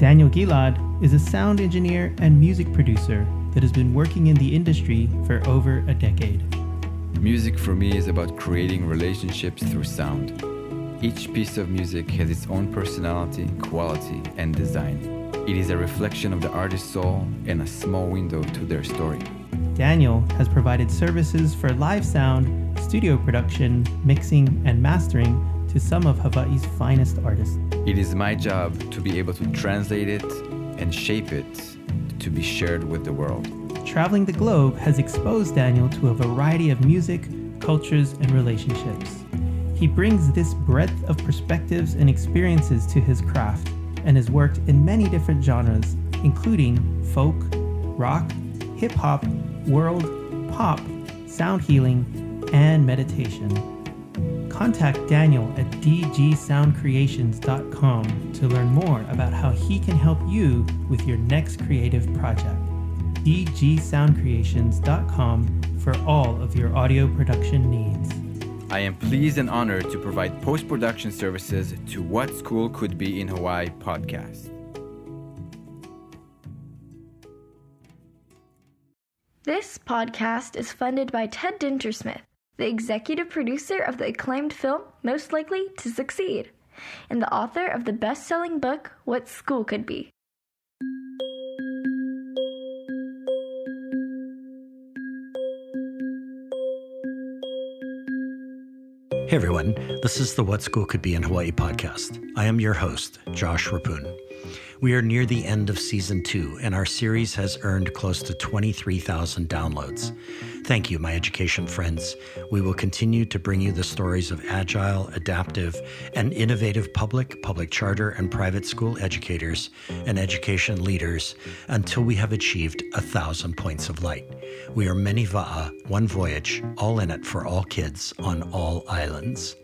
Daniel Gilad is a sound engineer and music producer that has been working in the industry for over a decade. Music for me is about creating relationships through sound. Each piece of music has its own personality, quality, and design. It is a reflection of the artist's soul and a small window to their story. Daniel has provided services for live sound, studio production, mixing, and mastering to some of Hawaii's finest artists. It is my job to be able to translate it and shape it to be shared with the world. Traveling the globe has exposed Daniel to a variety of music, cultures, and relationships. He brings this breadth of perspectives and experiences to his craft and has worked in many different genres, including folk, rock, hip hop, world, pop, sound healing, and meditation. Contact Daniel at dgsoundcreations.com to learn more about how he can help you with your next creative project. dgsoundcreations.com for all of your audio production needs. I am pleased and honored to provide post production services to What School Could Be in Hawaii podcast. This podcast is funded by Ted Dintersmith, the executive producer of the acclaimed film Most Likely to Succeed, and the author of the best selling book What School Could Be. Hey everyone, this is the What School Could Be in Hawaii podcast. I am your host, Josh Reppun. We are near the end of season two, and our series has earned close to 23,000 downloads. Thank you, my education friends. We will continue to bring you the stories of agile, adaptive, and innovative public, public charter, and private school educators and education leaders until we have achieved a thousand points of light. We are many va'a, one voyage, all in it for all kids on all islands.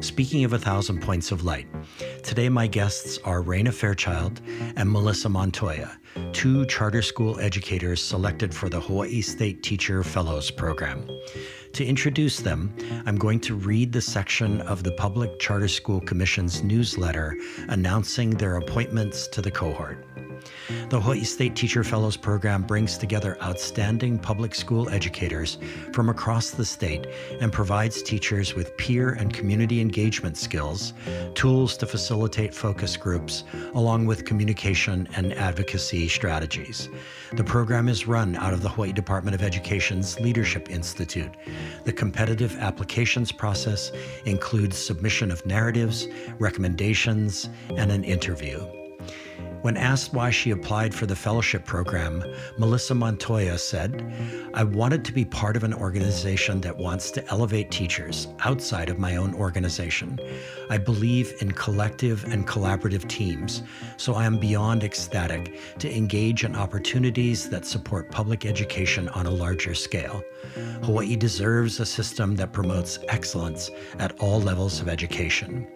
Speaking of a thousand points of light, today my guests are Wrayna Fairchild and Melissa Montoya, two charter school educators selected for the Hawaii State Teacher Fellows Program. To introduce them, I'm going to read the section of the Public Charter School Commission's newsletter announcing their appointments to the cohort. The Hawaii State Teacher Fellows Program brings together outstanding public school educators from across the state and provides teachers with peer and community engagement skills, tools to facilitate focus groups, along with communication and advocacy strategies. The program is run out of the Hawaii Department of Education's Leadership Institute. The competitive applications process includes submission of narratives, recommendations, and an interview. When asked why she applied for the fellowship program, Melissa Montoya said, I wanted to be part of an organization that wants to elevate teachers outside of my own organization. I believe in collective and collaborative teams, so I am beyond ecstatic to engage in opportunities that support public education on a larger scale. Hawaii deserves a system that promotes excellence at all levels of education.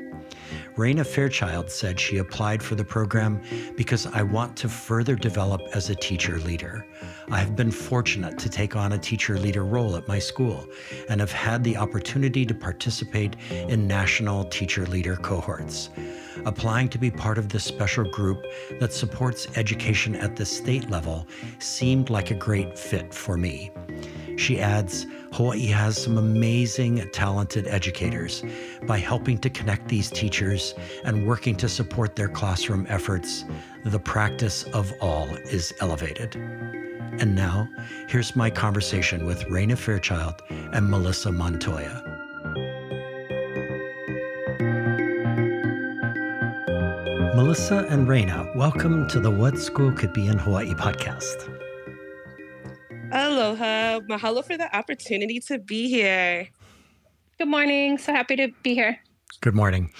Wrayna Fairchild said she applied for the program because I want to further develop as a teacher leader. I have been fortunate to take on a teacher leader role at my school and have had the opportunity to participate in national teacher leader cohorts. Applying to be part of this special group that supports education at the state level seemed like a great fit for me. She adds, Hawaii has some amazing, talented educators. By helping to connect these teachers and working to support their classroom efforts, the practice of all is elevated. And now, here's my conversation with Wrayna Fairchild and Melissa Montoya. Melissa and Wrayna, welcome to the What School Could Be in Hawaii podcast. Aloha. Mahalo for the opportunity to be here. Good morning. So happy to be here. Good morning.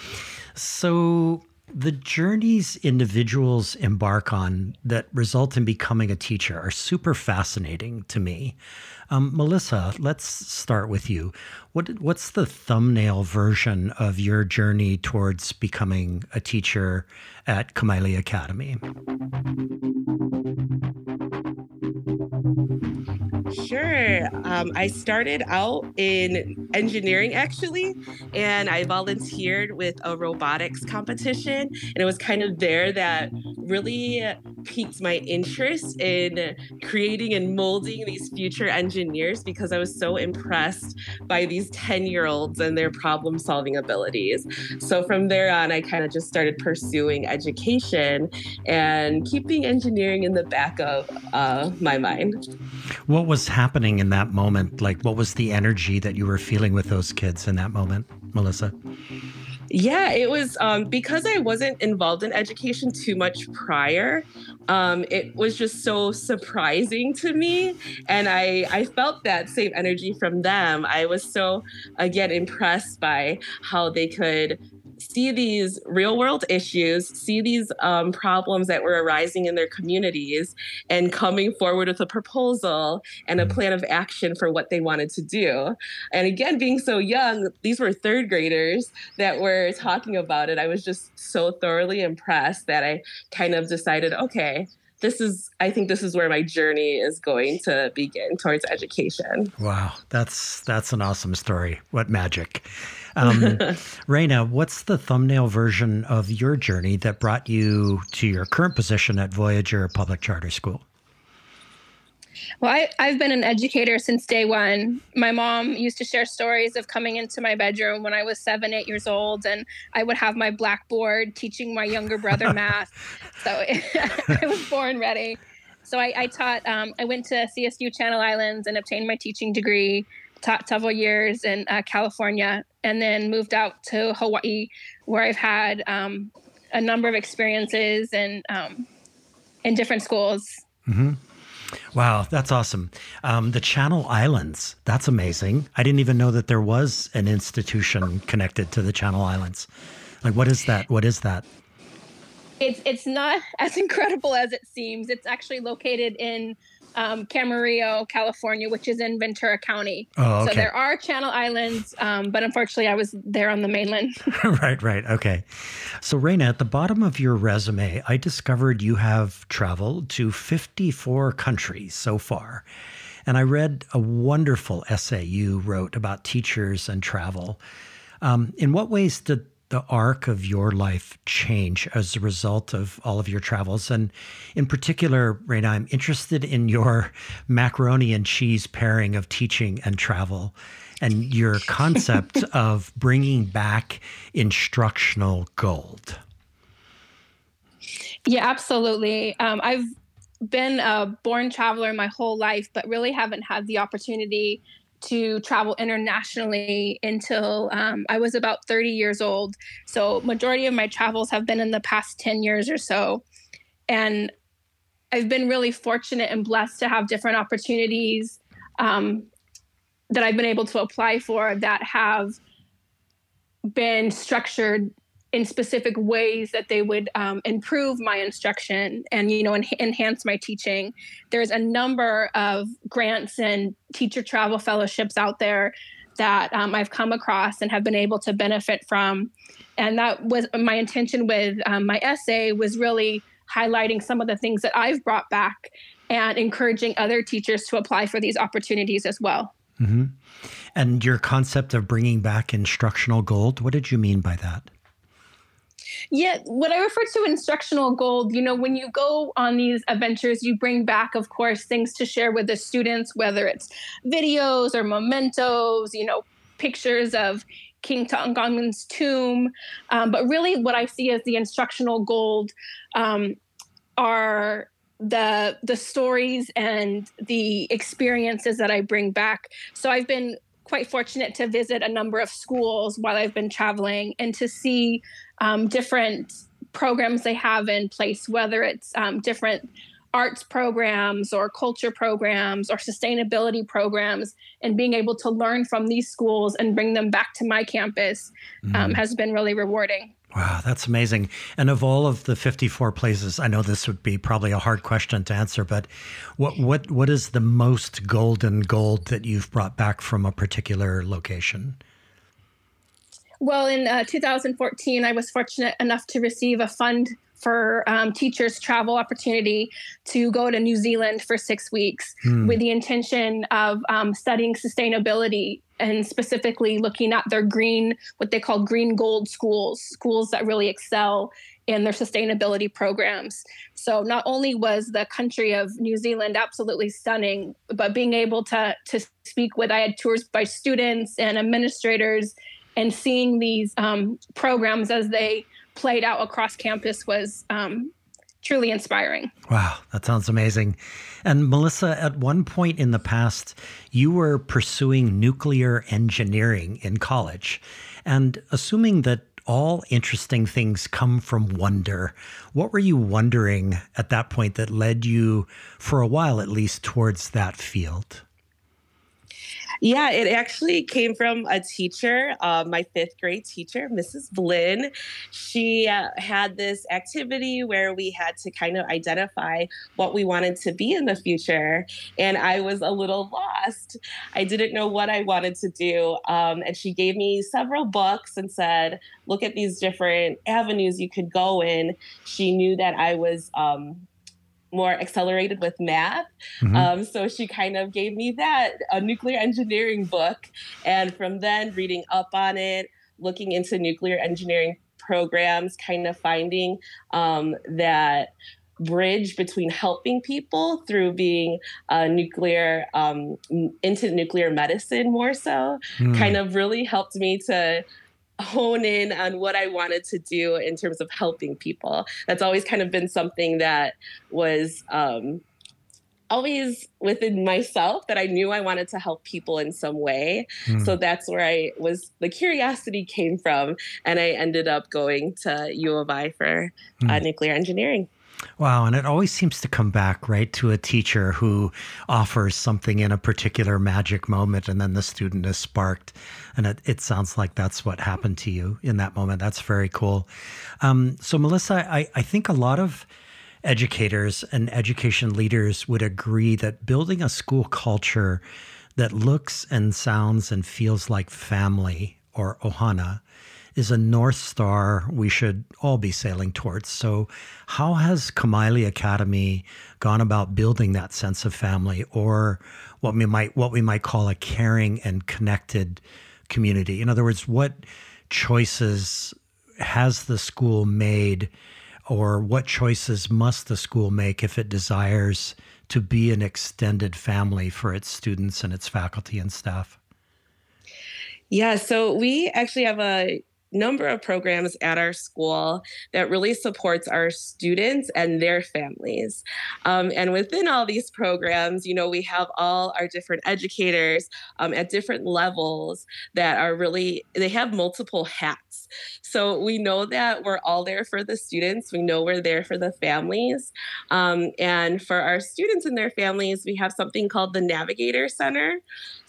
So, the journeys individuals embark on that result in becoming a teacher are super fascinating to me. Um, Melissa, let's start with you. What what's the thumbnail version of your journey towards becoming a teacher at Kamaile Academy? Sure. Um, I started out in engineering actually, and I volunteered with a robotics competition. And it was kind of there that really piqued my interest in creating and molding these future engineers because I was so impressed by these 10 year olds and their problem solving abilities. So from there on, I kind of just started pursuing education and keeping engineering in the back of uh, my mind. What was happening in that moment? Like, what was the energy that you were feeling with those kids in that moment, Melissa? Yeah, it was um, because I wasn't involved in education too much prior. Um, it was just so surprising to me, and I I felt that same energy from them. I was so again impressed by how they could see these real world issues, see these um, problems that were arising in their communities, and coming forward with a proposal and a plan of action for what they wanted to do. And again, being so young, these were third graders that were talking about it. I was just so thoroughly impressed that I kind of decided, okay, this is i think this is where my journey is going to begin towards education wow that's that's an awesome story what magic um, Wrayna, what's the thumbnail version of your journey that brought you to your current position at Voyager Public Charter School? Well, I, I've been an educator since day one. My mom used to share stories of coming into my bedroom when I was seven, eight years old, and I would have my blackboard teaching my younger brother math. So I was born ready. So I, I taught, um, I went to CSU Channel Islands and obtained my teaching degree, taught several years in uh, California, and then moved out to Hawaii, where I've had um, a number of experiences and um, in different schools. Mm-hmm. Wow, that's awesome. Um, the Channel Islands, that's amazing. I didn't even know that there was an institution connected to the Channel Islands. Like, what is that? What is that? It's it's not as incredible as it seems. It's actually located in um, Camarillo, California, which is in Ventura County. Oh, okay. So there are Channel Islands, um, but unfortunately, I was there on the mainland. right, right. Okay. So, Wrayna, at the bottom of your resume, I discovered you have traveled to 54 countries so far. And I read a wonderful essay you wrote about teachers and travel. Um, in what ways did the arc of your life change as a result of all of your travels? And in particular, Wrayna, I'm interested in your macaroni and cheese pairing of teaching and travel and your concept of bringing back instructional gold. Yeah, absolutely. Um, I've been a born traveler my whole life, but really haven't had the opportunity to travel internationally until um, I was about 30 years old. So majority of my travels have been in the past 10 years or so. And I've been really fortunate and blessed to have different opportunities um, that I've been able to apply for that have been structured in specific ways that they would um, improve my instruction and you know en- enhance my teaching. There's a number of grants and teacher travel fellowships out there that um, i've come across and have been able to benefit from. And that was my intention with um, my essay was really highlighting some of the things that i've brought back and encouraging other teachers to apply for these opportunities as well. Mm-hmm. and your concept of bringing back instructional gold what did you mean by that yeah, what I refer to instructional gold, you know, when you go on these adventures, you bring back, of course, things to share with the students, whether it's videos or mementos, you know, pictures of King Tutankhamun's tomb. Um, but really, what I see as the instructional gold um, are the the stories and the experiences that I bring back. So I've been quite fortunate to visit a number of schools while I've been traveling and to see um, different programs they have in place, whether it's um, different arts programs or culture programs or sustainability programs, and being able to learn from these schools and bring them back to my campus um, mm. has been really rewarding. Wow, that's amazing. And of all of the 54 places, I know this would be probably a hard question to answer, but what what what is the most golden gold that you've brought back from a particular location? Well, in uh, 2014, I was fortunate enough to receive a fund for um, teachers travel opportunity to go to New Zealand for six weeks hmm. with the intention of um, studying sustainability and specifically looking at their green, what they call green gold schools, schools that really excel in their sustainability programs. So not only was the country of New Zealand absolutely stunning, but being able to to speak with I had tours by students and administrators and seeing these um, programs as they played out across campus was um, truly inspiring. Wow, that sounds amazing. And Melissa, at one point in the past, you were pursuing nuclear engineering in college. And assuming that all interesting things come from wonder, what were you wondering at that point that led you, for a while at least, towards that field? Yeah, it actually came from a teacher, uh, my fifth grade teacher, Mrs. Blinn. She uh, had this activity where we had to kind of identify what we wanted to be in the future. And I was a little lost. I didn't know what I wanted to do. Um, and she gave me several books and said, look at these different avenues you could go in. She knew that I was. Um, more accelerated with math. Mm-hmm. Um, so she kind of gave me that, a nuclear engineering book. And from then, reading up on it, looking into nuclear engineering programs, kind of finding um, that bridge between helping people through being a nuclear um, into nuclear medicine more so mm. kind of really helped me to hone in on what I wanted to do in terms of helping people. That's always kind of been something that was um, always within myself that I knew I wanted to help people in some way. Mm. So that's where I was, the curiosity came from. And I ended up going to U of I for mm. uh, hmm. nuclear engineering. Wow. And it always seems to come back, right, to a teacher who offers something in a particular magic moment and then the student is sparked. And it, it sounds like that's what happened to you in that moment. That's very cool. Um, so, Melissa, I, I think a lot of educators and education leaders would agree that building a school culture that looks and sounds and feels like family or ohana is a North Star we should all be sailing towards. So, how has Kamaile Academy gone about building that sense of family or what we might what we might call a caring and connected community? In other words, what choices has the school made or what choices must the school make if it desires to be an extended family for its students and its faculty and staff? Yeah, so we actually have a number of programs at our school that really supports our students and their families. Um, and within all these programs, you know, we have all our different educators um, at different levels that are really, they have multiple hats. So we know that we're all there for the students. We know we're there for the families. Um, and for our students and their families, we have something called the Navigator Center.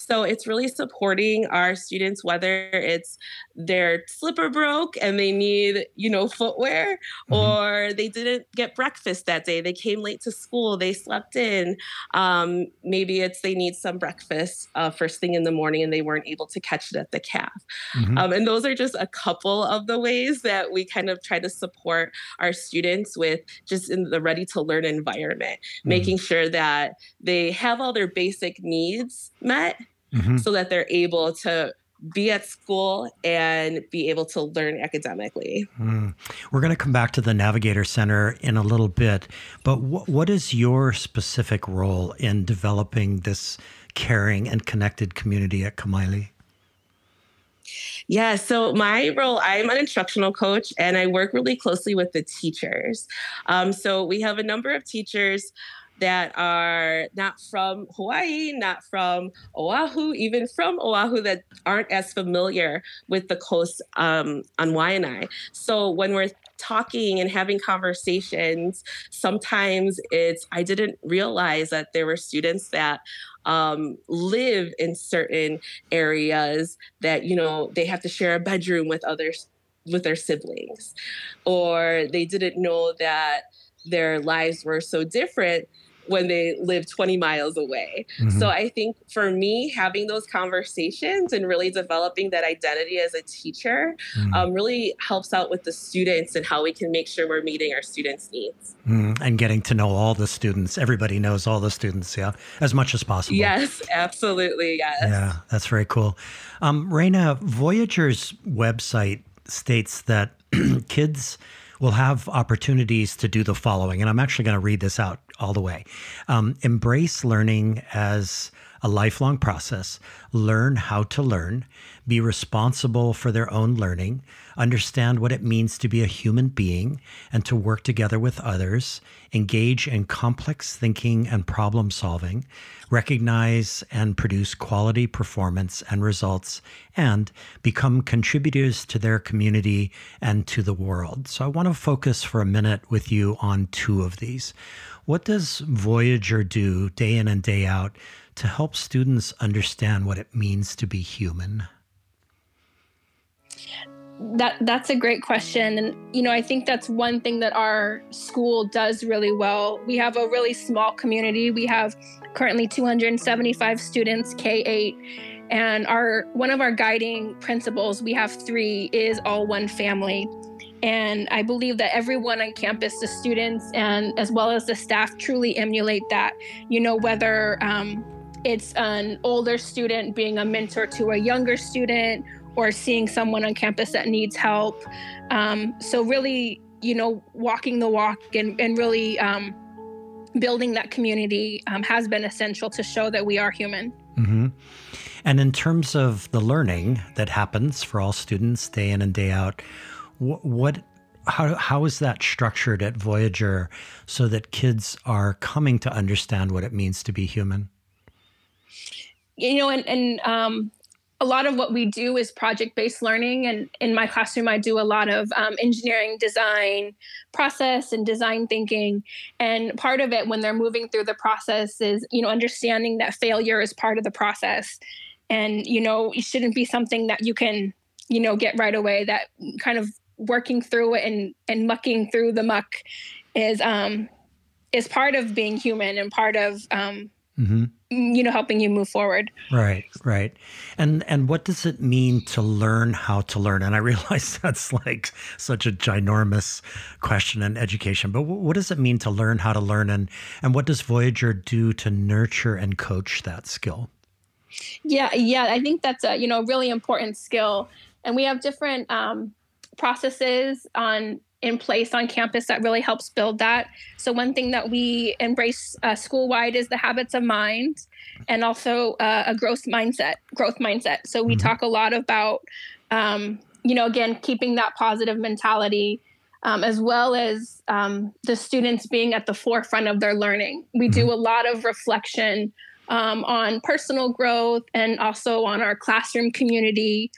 So it's really supporting our students, whether it's their slipper broke and they need, you know, footwear, mm-hmm. or they didn't get breakfast that day. They came late to school, they slept in. Um, maybe it's they need some breakfast uh, first thing in the morning and they weren't able to catch it at the calf. Mm-hmm. Um, and those are just a couple of the ways that we kind of try to support our students with just in the ready to learn environment, mm-hmm. making sure that they have all their basic needs met mm-hmm. so that they're able to be at school and be able to learn academically. Mm. We're going to come back to the Navigator Center in a little bit, but wh- what is your specific role in developing this caring and connected community at Kamaile? Yeah, so my role, I'm an instructional coach and I work really closely with the teachers. Um, so we have a number of teachers that are not from Hawaii, not from Oahu, even from Oahu that aren't as familiar with the coast um, on Waianae. So when we're talking and having conversations, sometimes it's, I didn't realize that there were students that um, live in certain areas that, you know, they have to share a bedroom with others with their siblings or they didn't know that their lives were so different when they live 20 miles away. Mm-hmm. So I think for me, having those conversations and really developing that identity as a teacher mm-hmm. um, really helps out with the students and how we can make sure we're meeting our students' needs. Mm, and getting to know all the students. Everybody knows all the students, yeah, as much as possible. Yes, absolutely. Yes. Yeah, that's very cool. Um, Wrayna, Voyager's website states that kids will have opportunities to do the following. And I'm actually going to read this out all the way. Um, embrace learning as a lifelong process, learn how to learn, be responsible for their own learning, understand what it means to be a human being and to work together with others, engage in complex thinking and problem solving, recognize and produce quality performance and results, and become contributors to their community and to the world. So I want to focus for a minute with you on two of these. What does Voyager do day in and day out to help students understand what it means to be human? that that's a great question and you know i think that's one thing that our school does really well. We have a really small community. We have currently 275 students k8 and our one of our guiding principles we have three is all one family. And i believe that everyone on campus the students and as well as the staff truly emulate that. You know whether um, it's an older student being a mentor to a younger student or seeing someone on campus that needs help. Um, so really, you know, walking the walk and, and really um, building that community um, has been essential to show that we are human. Mm-hmm. And in terms of the learning that happens for all students day in and day out, what, what how, how is that structured at Voyager so that kids are coming to understand what it means to be human? You know, and, and um, a lot of what we do is project based learning. And in my classroom, I do a lot of um, engineering design process and design thinking. And part of it when they're moving through the process is, you know, understanding that failure is part of the process. And, you know, it shouldn't be something that you can, you know, get right away, that kind of working through it and, and mucking through the muck is, um, is part of being human and part of, um, mm-hmm you know helping you move forward. Right right. And and what does it mean to learn how to learn? And i realize that's like such a ginormous question in education but what does it mean to learn how to learn? And and what does voyager do to nurture and coach that skill? Yeah yeah i think that's a you know really important skill. And we have different um, processes on in place on campus that really helps build that. So one thing that we embrace uh, school wide is the habits of mind, and also uh, a growth mindset. Growth mindset. So we mm-hmm. talk a lot about, um, you know, again keeping that positive mentality. Um, as well as um, the students being at the forefront of their learning. We mm-hmm. do a lot of reflection um, on personal growth and also on our classroom community.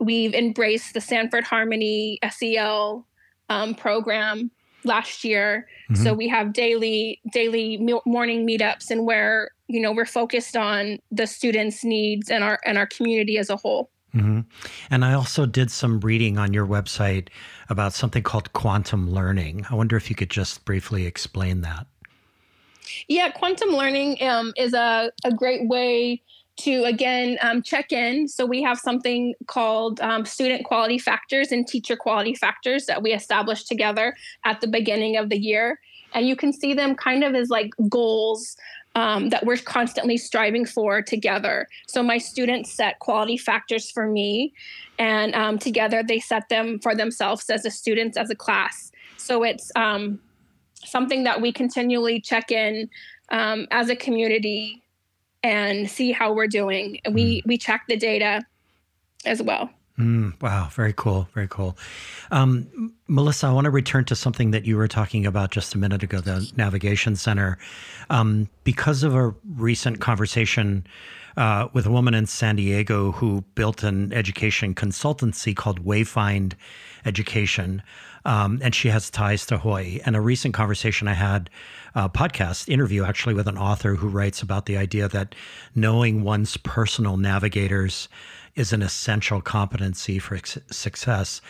We've embraced the Sanford Harmony SEL um, program last year. Mm-hmm. So we have daily daily morning meetups, and where you know we're focused on the students' needs and our and our community as a whole. Mm-hmm. And I also did some reading on your website about something called quantum learning. I wonder if you could just briefly explain that. Yeah, quantum learning um, is a, a great way to again um, check in. So we have something called um, student quality factors and teacher quality factors that we established together at the beginning of the year. And you can see them kind of as like goals um, that we're constantly striving for together. So my students set quality factors for me, and um, together they set them for themselves as a students as a class. So it's um, something that we continually check in um, as a community and see how we're doing. And we mm. we check the data as well. Mm, wow, very cool, very cool. Um, Melissa, I want to return to something that you were talking about just a minute ago, the Navigation Center. Um, because of a recent conversation uh, with a woman in San Diego who built an education consultancy called Wayfind Education, um, and she has ties to Hawaii. And a recent conversation I had, a podcast interview actually with an author who writes about the idea that knowing one's personal navigators is an essential competency for success.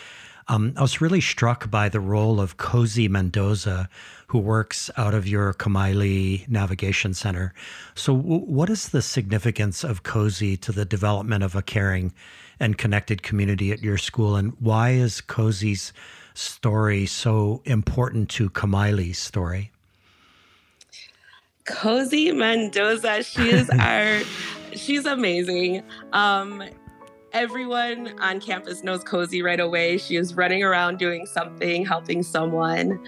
Um, I was really struck by the role of Cozy Mendoza, who works out of your Kamaile Navigation Center. So, w- what is the significance of Cozy to the development of a caring and connected community at your school? And why is Cozy's story so important to Kamaile's story? Cozy Mendoza, she is our, she's amazing. Um, everyone on campus knows Cozy right away. She is running around doing something, helping someone.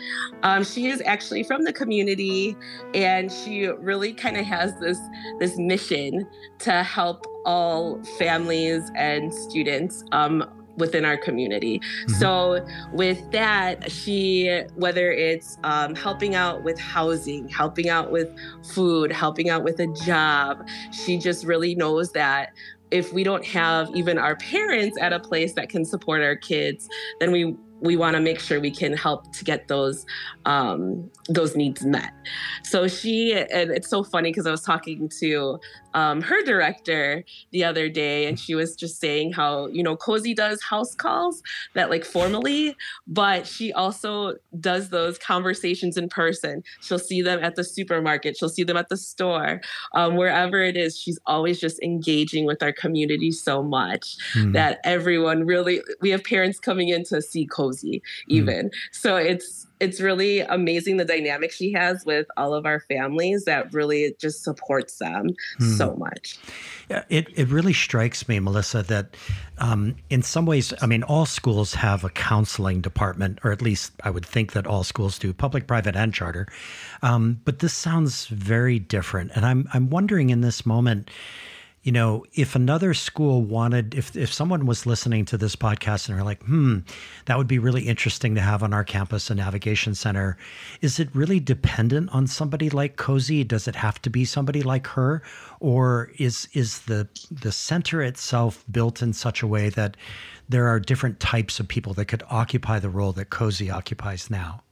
Um, she is actually from the community, and she really kind of has this this mission to help all families and students um, within our community. Mm-hmm. So, with that, she, whether it's um, helping out with housing, helping out with food, helping out with a job, she just really knows that if we don't have even our parents at a place that can support our kids, then we we want to make sure we can help to get those um, those needs met. So she and it's so funny because I was talking to um, her director the other day, and she was just saying how you know Cozy does house calls that like formally, but she also does those conversations in person. She'll see them at the supermarket, she'll see them at the store, um, wherever it is. She's always just engaging with our community so much mm. that everyone really we have parents coming in to see Cozy hmm. even. Mm. So it's it's really amazing the dynamic she has with all of our families that really just supports them hmm. so much. Yeah, it, it really strikes me, Melissa, that um, in some ways, I mean, all schools have a counseling department, or at least I would think that all schools do, public, private, and charter. Um, but this sounds very different. And I'm, I'm wondering in this moment, you know, if another school wanted, if if someone was listening to this podcast and are like, hmm, that would be really interesting to have on our campus a navigation center, is it really dependent on somebody like Cozy? Does it have to be somebody like her, or is is the the center itself built in such a way that there are different types of people that could occupy the role that Cozy occupies now?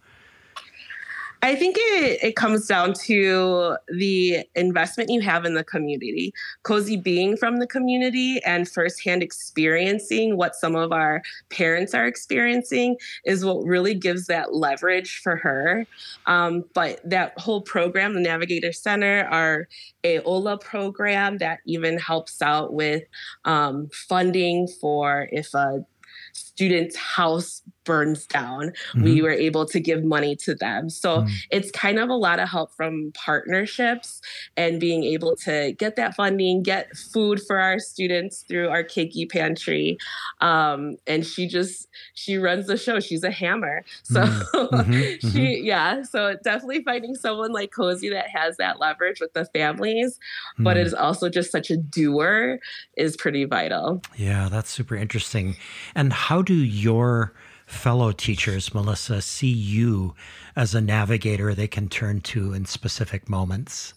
I think it, it comes down to the investment you have in the community. Cozy being from the community and firsthand experiencing what some of our parents are experiencing is what really gives that leverage for her. Um, but that whole program, the Navigator Center, our AOLA program that even helps out with um, funding for if a student's house burns down, mm-hmm. we were able to give money to them. So mm-hmm. it's kind of a lot of help from partnerships and being able to get that funding, get food for our students through our Keiki pantry. Um, and she just, she runs the show. She's a hammer. So mm-hmm. mm-hmm. she, mm-hmm. yeah. So definitely finding someone like Cozy that has that leverage with the families, but mm. is also just such a doer is pretty vital. Yeah, that's super interesting. And how do your fellow teachers, Melissa, see you as a navigator they can turn to in specific moments?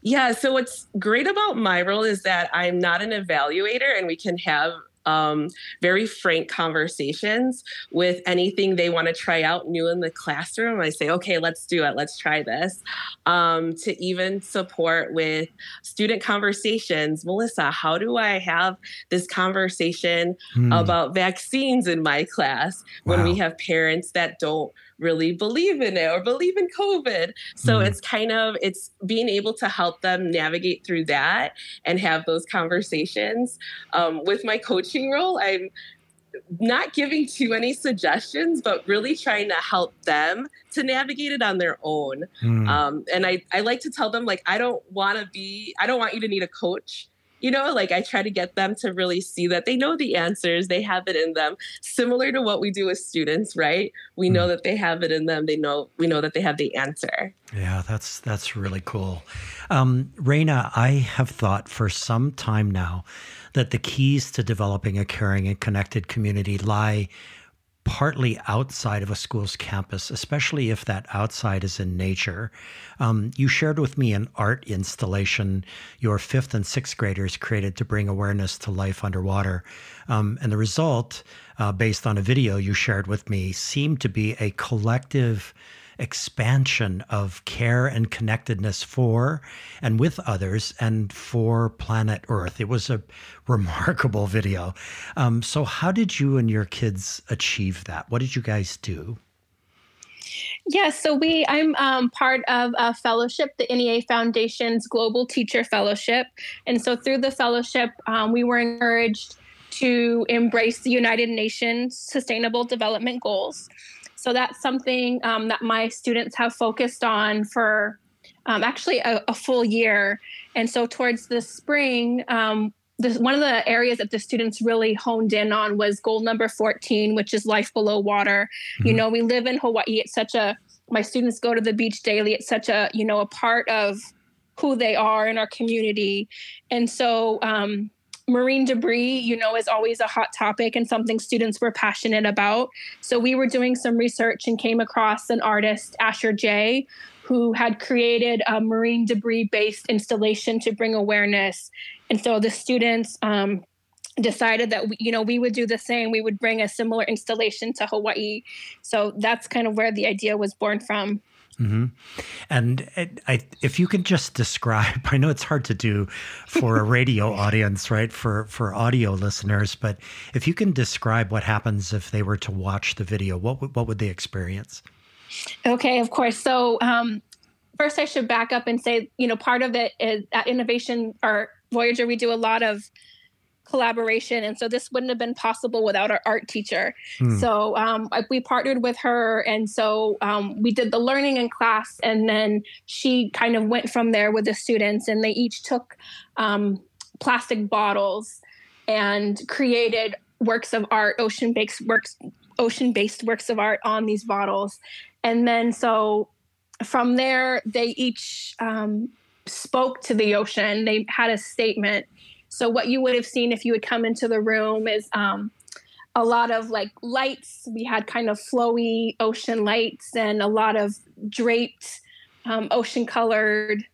Yeah, so what's great about my role is that I'm not an evaluator and we can have um, very frank conversations with anything they want to try out new in the classroom. I say, okay, let's do it. Let's try this. Um, to even support with student conversations. Melissa, how do I have this conversation mm. about vaccines in my class wow. when we have parents that don't really believe in it or believe in COVID. So mm. it's kind of it's being able to help them navigate through that and have those conversations. Um, with my coaching role, I'm not giving too many suggestions, but really trying to help them to navigate it on their own. Mm. Um, and I, I like to tell them like I don't want to be I don't want you to need a coach you know, like I try to get them to really see that they know the answers, they have it in them, similar to what we do with students, right? We know hmm. that they have it in them. They know we know that they have the answer. Yeah, that's that's really cool. Um, Wrayna, I have thought for some time now that the keys to developing a caring and connected community lie partly outside of a school's campus, especially if that outside is in nature. Um, you shared with me an art installation your fifth and sixth graders created to bring awareness to life underwater. Um, and the result, uh, based on a video you shared with me, seemed to be a collective expansion of care and connectedness for and with others and for planet Earth. It was a remarkable video. Um, so, how did you and your kids achieve that? What did you guys do? Yeah, so we I'm um, part of a fellowship, the NEA Foundation's Global Teacher Fellowship, and so through the fellowship, um, we were encouraged to embrace the United Nations Sustainable Development Goals. So that's something um, that my students have focused on for um, actually a, a, full year. And so towards the spring, um, this, one of the areas that the students really honed in on was goal number 14, which is life below water. Mm-hmm. You know, we live in Hawaii. It's such a, my students go to the beach daily. It's such a, you know, a part of who they are in our community. And so, um, marine debris, you know, is always a hot topic and something students were passionate about. So we were doing some research and came across an artist, Asher Jay, who had created a marine debris based installation to bring awareness. And so the students um, decided that you know we would do the same we would bring a similar installation to hawaii so that's kind of where the idea was born from Mm-hmm. And I, if you can just describe, I know it's hard to do for a radio audience, right? For for audio listeners, but if you can describe what happens if they were to watch the video, what would, what would they experience? Okay, of course. So um, first, I should back up and say, you know, part of it is at Innovation or Voyager, we do a lot of collaboration. And so this wouldn't have been possible without our art teacher. Hmm. So um, we partnered with her. And so um, we did the learning in class. And then she kind of went from there with the students, and they each took um, plastic bottles and created works of art, ocean based works, ocean based works of art on these bottles. And then so from there, they each um, spoke to the ocean. They had a statement so what you would have seen if you had come into the room is um, a lot of like lights. We had kind of flowy ocean lights and a lot of draped um, ocean colored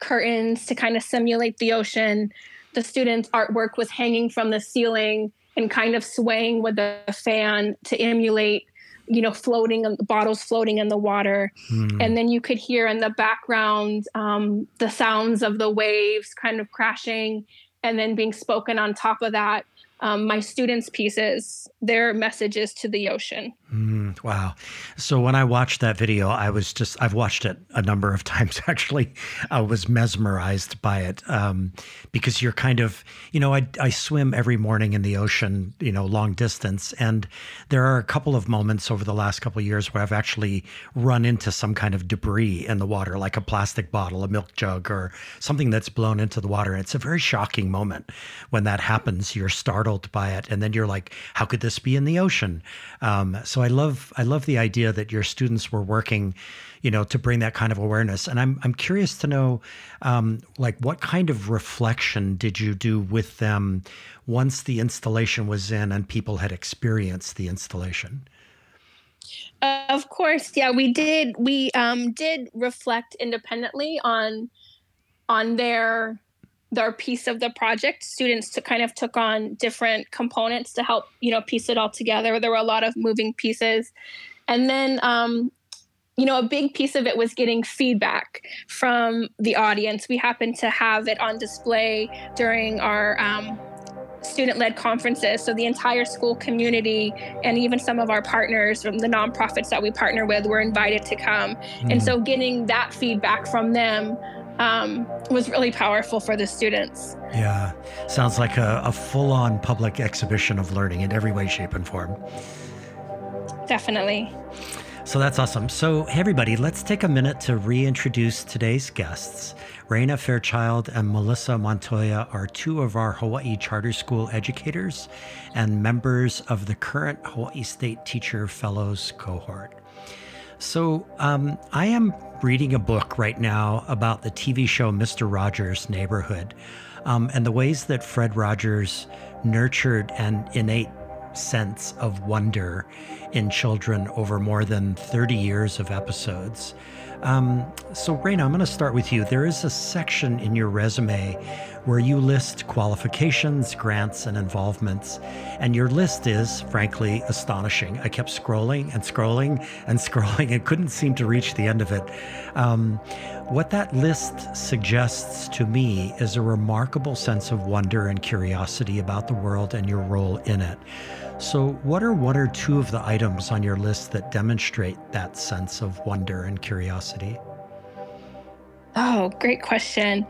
curtains to kind of simulate the ocean. The students' artwork was hanging from the ceiling and kind of swaying with the fan to emulate you know floating bottles floating in the water mm. and then you could hear in the background um, the sounds of the waves kind of crashing and then being spoken on top of that um, my students' pieces, their messages to the ocean. Mm, wow. So when I watched that video, I was just, I've watched it a number of times actually. I was mesmerized by it um, because you're kind of, you know, I, I swim every morning in the ocean, you know, long distance. And there are a couple of moments over the last couple of years where I've actually run into some kind of debris in the water, like a plastic bottle, a milk jug, or something that's blown into the water. And It's a very shocking moment when that happens. You're startled by it, and then you're like, "How could this be in the ocean?" Um, so I love I love the idea that your students were working, you know, to bring that kind of awareness. And I'm I'm curious to know, um, like, what kind of reflection did you do with them once the installation was in and people had experienced the installation? Of course, yeah, we did. We um, did reflect independently on on their their piece of the project. Students to kind of took on different components to help you know piece it all together. There were a lot of moving pieces. And then um, you know a big piece of it was getting feedback from the audience. We happened to have it on display during our um, student-led conferences. So the entire school community and even some of our partners from the nonprofits that we partner with were invited to come. Mm. and so getting that feedback from them um, was really powerful for the students. Yeah, sounds like a, a full on public exhibition of learning in every way, shape, and form. Definitely. So that's awesome. So, hey, everybody, let's take a minute to reintroduce today's guests. Wrayna Fairchild and Melissa Montoya are two of our Hawaii Charter School educators and members of the current Hawaii State Teacher Fellows cohort. So, um, I am reading a book right now about the TV show Mr. Rogers' Neighborhood um, and the ways that Fred Rogers nurtured an innate sense of wonder in children over more than 30 years of episodes. Um, so, Wrayna, I'm going to start with you. There is a section in your resume where you list qualifications, grants, and involvements. And your list is, frankly, astonishing. I kept scrolling and scrolling and scrolling and couldn't seem to reach the end of it. Um, what that list suggests to me is a remarkable sense of wonder and curiosity about the world and your role in it. So, what are one or two of the items on your list that demonstrate that sense of wonder and curiosity? Oh, great question.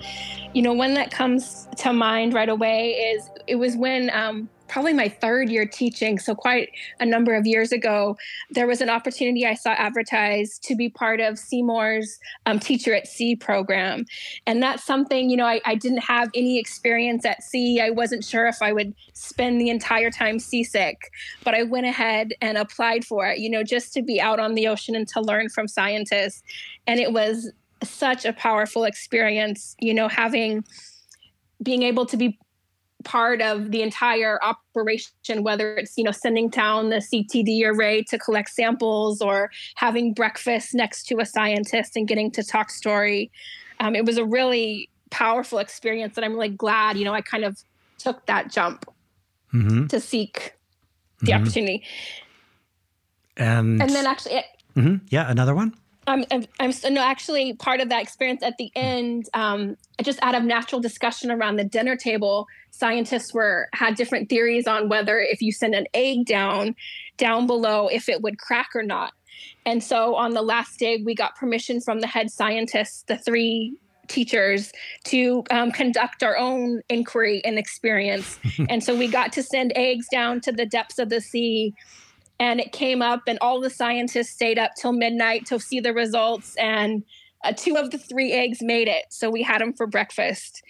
You know, one that comes to mind right away is it was when um, probably my third year teaching, so quite a number of years ago, there was an opportunity I saw advertised to be part of Seymour's um, Teacher at Sea program. And that's something, you know, I, I, didn't have any experience at sea. I wasn't sure if I would spend the entire time seasick, but I went ahead and applied for it, you know, just to be out on the ocean and to learn from scientists. And it was such a powerful experience, you know, having being able to be part of the entire operation whether it's you know sending down the ctd array to collect samples or having breakfast next to a scientist and getting to talk story um, it was a really powerful experience and i'm really glad you know i kind of took that jump mm-hmm. to seek the mm-hmm. opportunity and and then actually it, mm-hmm. yeah another one I'm, I'm, I'm no, actually part of that experience at the end, um, just out of natural discussion around the dinner table, scientists were had different theories on whether if you send an egg down, down below, if it would crack or not. And so on the last day, we got permission from the head scientists, the three teachers, to um, conduct our own inquiry and experience. and so we got to send eggs down to the depths of the sea and it came up and all the scientists stayed up till midnight to see the results and uh, two of the three eggs made it so we had them for breakfast.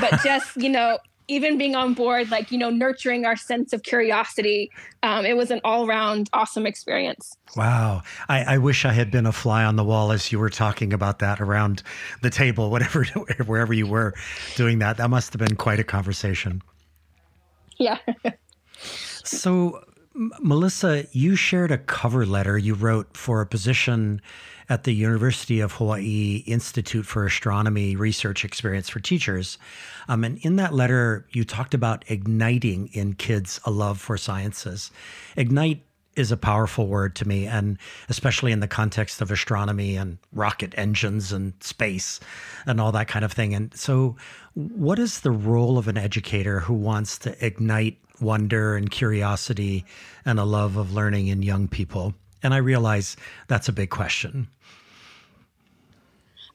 But just you know even being on board like you know nurturing our sense of curiosity um, it was an all-around awesome experience. Wow. I, I, wish i had been a fly on the wall as you were talking about that around the table whatever wherever you were doing that. That must have been quite a conversation. Yeah. So Melissa, you shared a cover letter you wrote for a position at the University of Hawaii Institute for Astronomy Research Experience for Teachers. Um, and in that letter, you talked about igniting in kids a love for sciences. Ignite is a powerful word to me, and especially in the context of astronomy and rocket engines and space and all that kind of thing. And so, what is the role of an educator who wants to ignite wonder and curiosity and a love of learning in young people? And I realize that's a big question.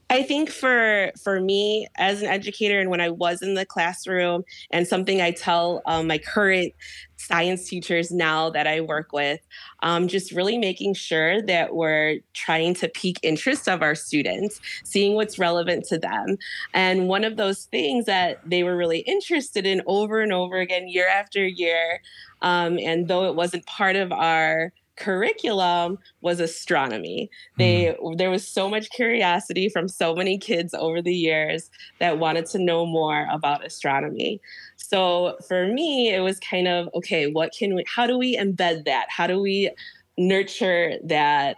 I think for for me as an educator and when I was in the classroom and something I tell um, my current science teachers now that I work with, um, just really making sure that we're trying to pique interest of our students, seeing what's relevant to them. And one of those things that they were really interested in over and over again, year after year, um, and though it wasn't part of our curriculum was astronomy. They mm. there was so much curiosity from so many kids over the years that wanted to know more about astronomy. So for me it was kind of okay, what can we how do we embed that? How do we nurture that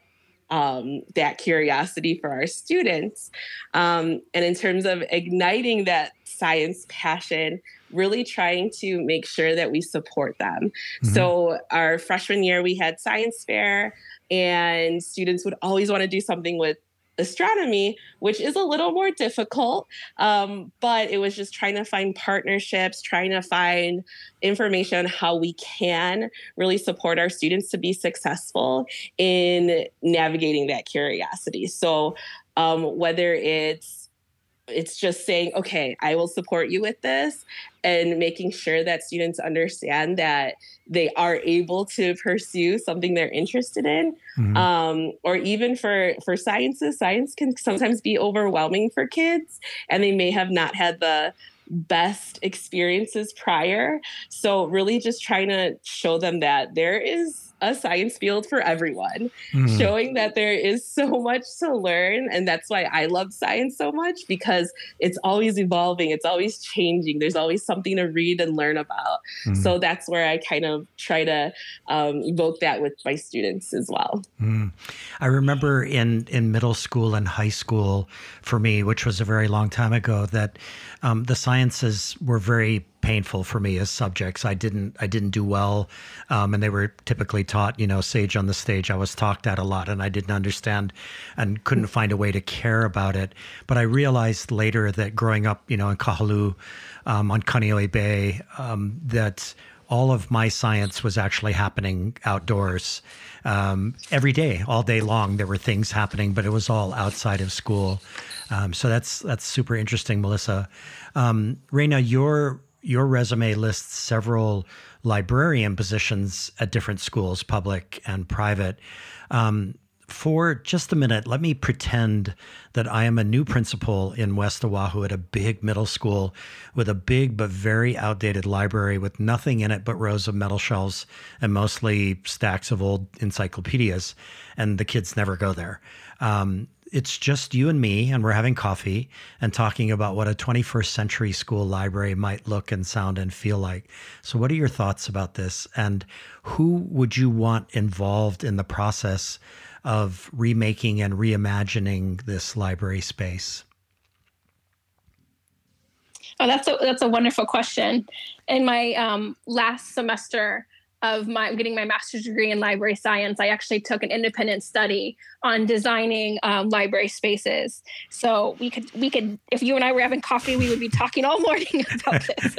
um, that curiosity for our students. Um, and in terms of igniting that science passion, really trying to make sure that we support them. Mm-hmm. So, our freshman year, we had science fair, and students would always want to do something with astronomy, which is a little more difficult. Um, but it was just trying to find partnerships, trying to find information on how we can really support our students to be successful in navigating that curiosity. So, um, whether it's it's just saying, okay, I will support you with this and making sure that students understand that they are able to pursue something they're interested in. Mm-hmm. Um, or even for, for sciences, science can sometimes be overwhelming for kids and they may have not had the best experiences prior. So really just trying to show them that there is a science field for everyone, mm. showing that there is so much to learn. And that's why I love science so much because it's always evolving, it's always changing. There's always something to read and learn about. Mm. So that's where I kind of try to um, evoke that with my students as well. Mm. I remember in, in middle school and high school for me, which was a very long time ago, that um, the sciences were very painful for me as subjects. I didn't I didn't do well, um, and they were typically taught. You know, sage on the stage. I was talked at a lot, and I didn't understand, and couldn't find a way to care about it. But I realized later that growing up, you know, in Kahaluu, um, on Kaneohe Bay, um, that all of my science was actually happening outdoors. Um, every day, all day long, there were things happening, but it was all outside of school. Um, so that's that's super interesting, Melissa. Um, Wrayna, your your resume lists several librarian positions at different schools, public and private. Um, for just a minute, let me pretend that I am a new principal in West Oahu at a big middle school with a big but very outdated library with nothing in it but rows of metal shelves and mostly stacks of old encyclopedias. And the kids never go there. Um, it's just you and me, and we're having coffee and talking about what a 21st century school library might look and sound and feel like. So, what are your thoughts about this? And who would you want involved in the process of remaking and reimagining this library space? Oh, that's a that's a wonderful question. In my um, last semester of my getting my master's degree in library science, I actually took an independent study on designing um, library spaces. So we could we could if you and I were having coffee, we would be talking all morning about this.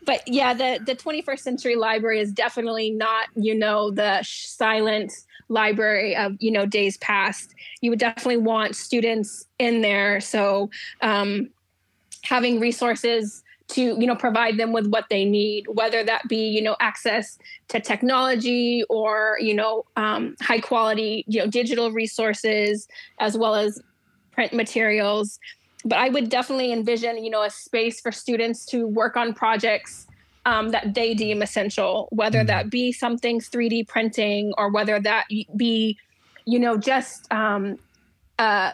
but yeah, the the 21st century library is definitely not you know the silent library of you know days past you would definitely want students in there so um, having resources to you know provide them with what they need whether that be you know access to technology or you know um, high quality you know digital resources as well as print materials but i would definitely envision you know a space for students to work on projects um, that they deem essential, whether mm-hmm. that be something 3D printing or whether that be, you know, just um, uh,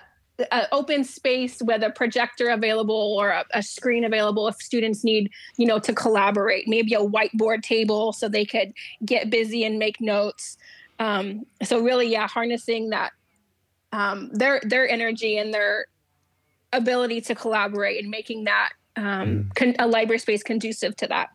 an open space with a projector available or a, a, screen available if students need, you know, to collaborate. Maybe a whiteboard table so they could get busy and make notes. Um, so really, yeah, harnessing that um, their their energy and their ability to collaborate and making that um, mm. con- a library space conducive to that.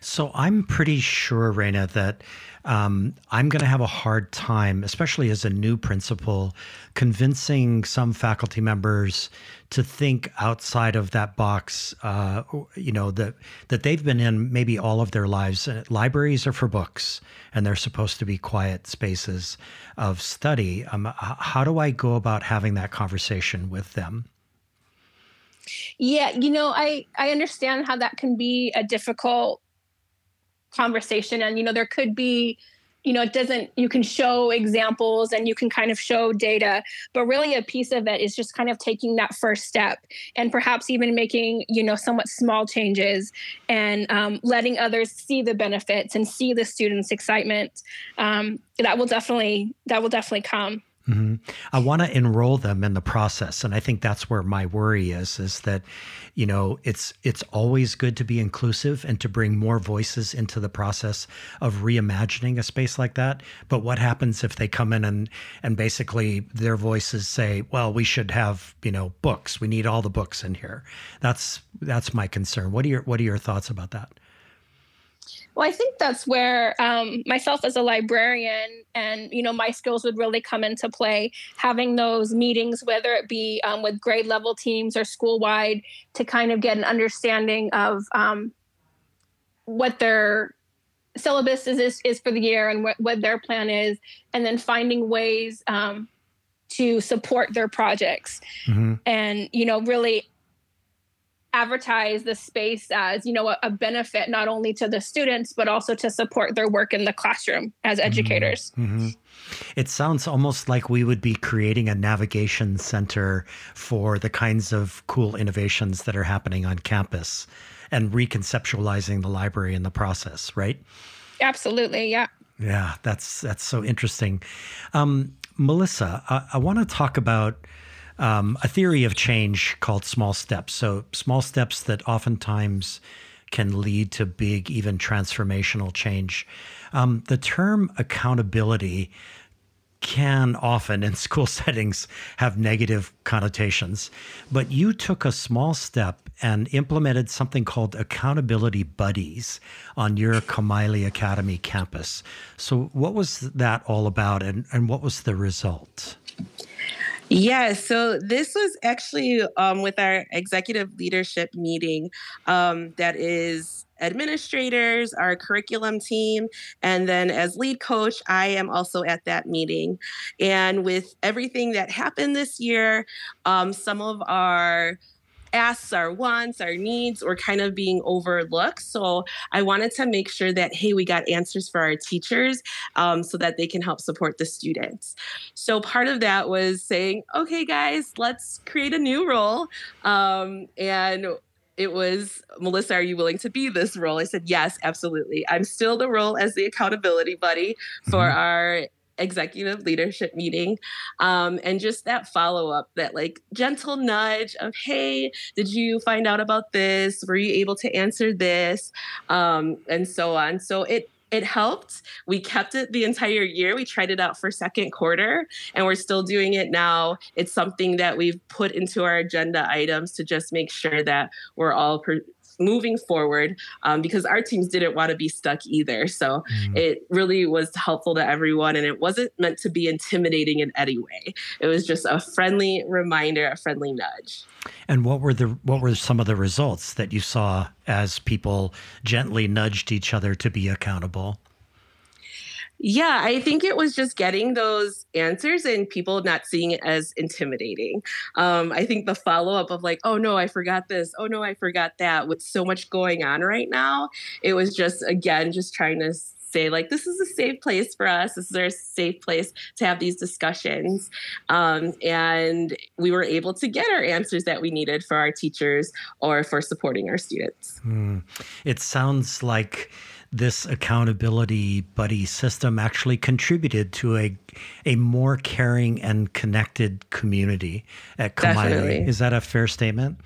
So I'm pretty sure, Wrayna, that um, I'm going to have a hard time, especially as a new principal, convincing some faculty members to think outside of that box. Uh, you know that that they've been in maybe all of their lives. Uh, libraries are for books, and they're supposed to be quiet spaces of study. Um, how do I go about having that conversation with them? Yeah, you know, I I understand how that can be a difficult conversation. And you know there could be you know it doesn't you can show examples and you can kind of show data but really a piece of it is just kind of taking that first step and perhaps even making you know somewhat small changes and um, letting others see the benefits and see the students excitement. Um, that will definitely that will definitely come Mm-hmm. I want to enroll them in the process, and I think that's where my worry is: is that, you know, it's it's always good to be inclusive and to bring more voices into the process of reimagining a space like that. But what happens if they come in and and basically their voices say, "Well, we should have you know books. We need all the books in here." That's that's my concern. What are your what are your thoughts about that? Well, I think that's where um, myself as a librarian and you know my skills would really come into play. Having those meetings, whether it be um, with grade level teams or school wide, to kind of get an understanding of um, what their syllabus is, is, is for the year and what, what their plan is, and then finding ways um, to support their projects, mm-hmm. and you know really advertise the space as you know a, a, benefit not only to the students but also to support their work in the classroom as mm-hmm. educators mm-hmm. it sounds almost like we would be creating a navigation center for the kinds of cool innovations that are happening on campus and reconceptualizing the library in the process right absolutely yeah yeah that's that's so interesting um, melissa I, I want to talk about um, a theory of change called small steps. So, small steps that oftentimes can lead to big, even transformational change. Um, the term accountability can often in school settings have negative connotations, but you took a small step and implemented something called accountability buddies on your Kamaile Academy campus. So, what was that all about, and, and what was the result? Yeah, so this was actually um, with our executive leadership meeting um, that is administrators, our curriculum team, and then as lead coach, I am also at that meeting. And with everything that happened this year, um, some of our asks, our wants, our needs were kind of being overlooked. So I wanted to make sure that, hey, we got answers for our teachers um, so that they can help support the students. So part of that was saying, okay, guys, let's create a new role. Um, and it was Melissa, are you willing to be this role? I said, yes, absolutely. I'm still the role as the accountability buddy for mm-hmm. our executive leadership meeting um, and just that follow up that like gentle nudge of hey did you find out about this were you able to answer this um, and so on so it it helped. We kept it the entire year. We tried it out for second quarter and we're still doing it now. It's something that we've put into our agenda items to just make sure that we're all per- moving forward um, because our teams didn't want to be stuck either. So mm. it really was helpful to everyone and it wasn't meant to be intimidating in any way. It was just a friendly reminder, a friendly nudge. And what were the what were some of the results that you saw as people gently nudged each other to be accountable? Yeah, I think it was just getting those answers and people not seeing it as intimidating. Um, I think the follow up of like, oh no, I forgot this. Oh no, I forgot that. With so much going on right now, it was just, again, just trying to say like this is a safe place for us this is our safe place to have these discussions um, and we were able to get our answers that we needed for our teachers or for supporting our students mm. it sounds like this accountability buddy system actually contributed to a a more caring and connected community at Kamaile. Is that a fair statement?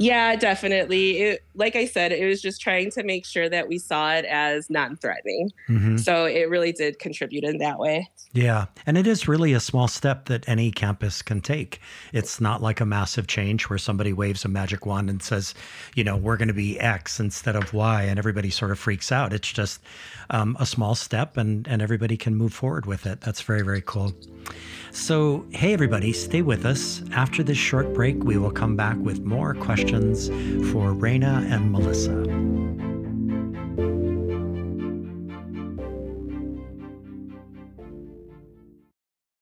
Yeah, definitely. It, like I said, it was just trying to make sure that we saw it as non threatening. Mm-hmm. So it really did contribute in that way. Yeah. And it is really a small step that any campus can take. It's not like a massive change where somebody waves a magic wand and says, you know, we're going to be X instead of Y, and everybody sort of freaks out. It's just um, a small step, and, and everybody can move forward with it. That's very, very cool. So, hey, everybody, stay with us. After this short break, we will come back with more questions for Wrayna and Melissa.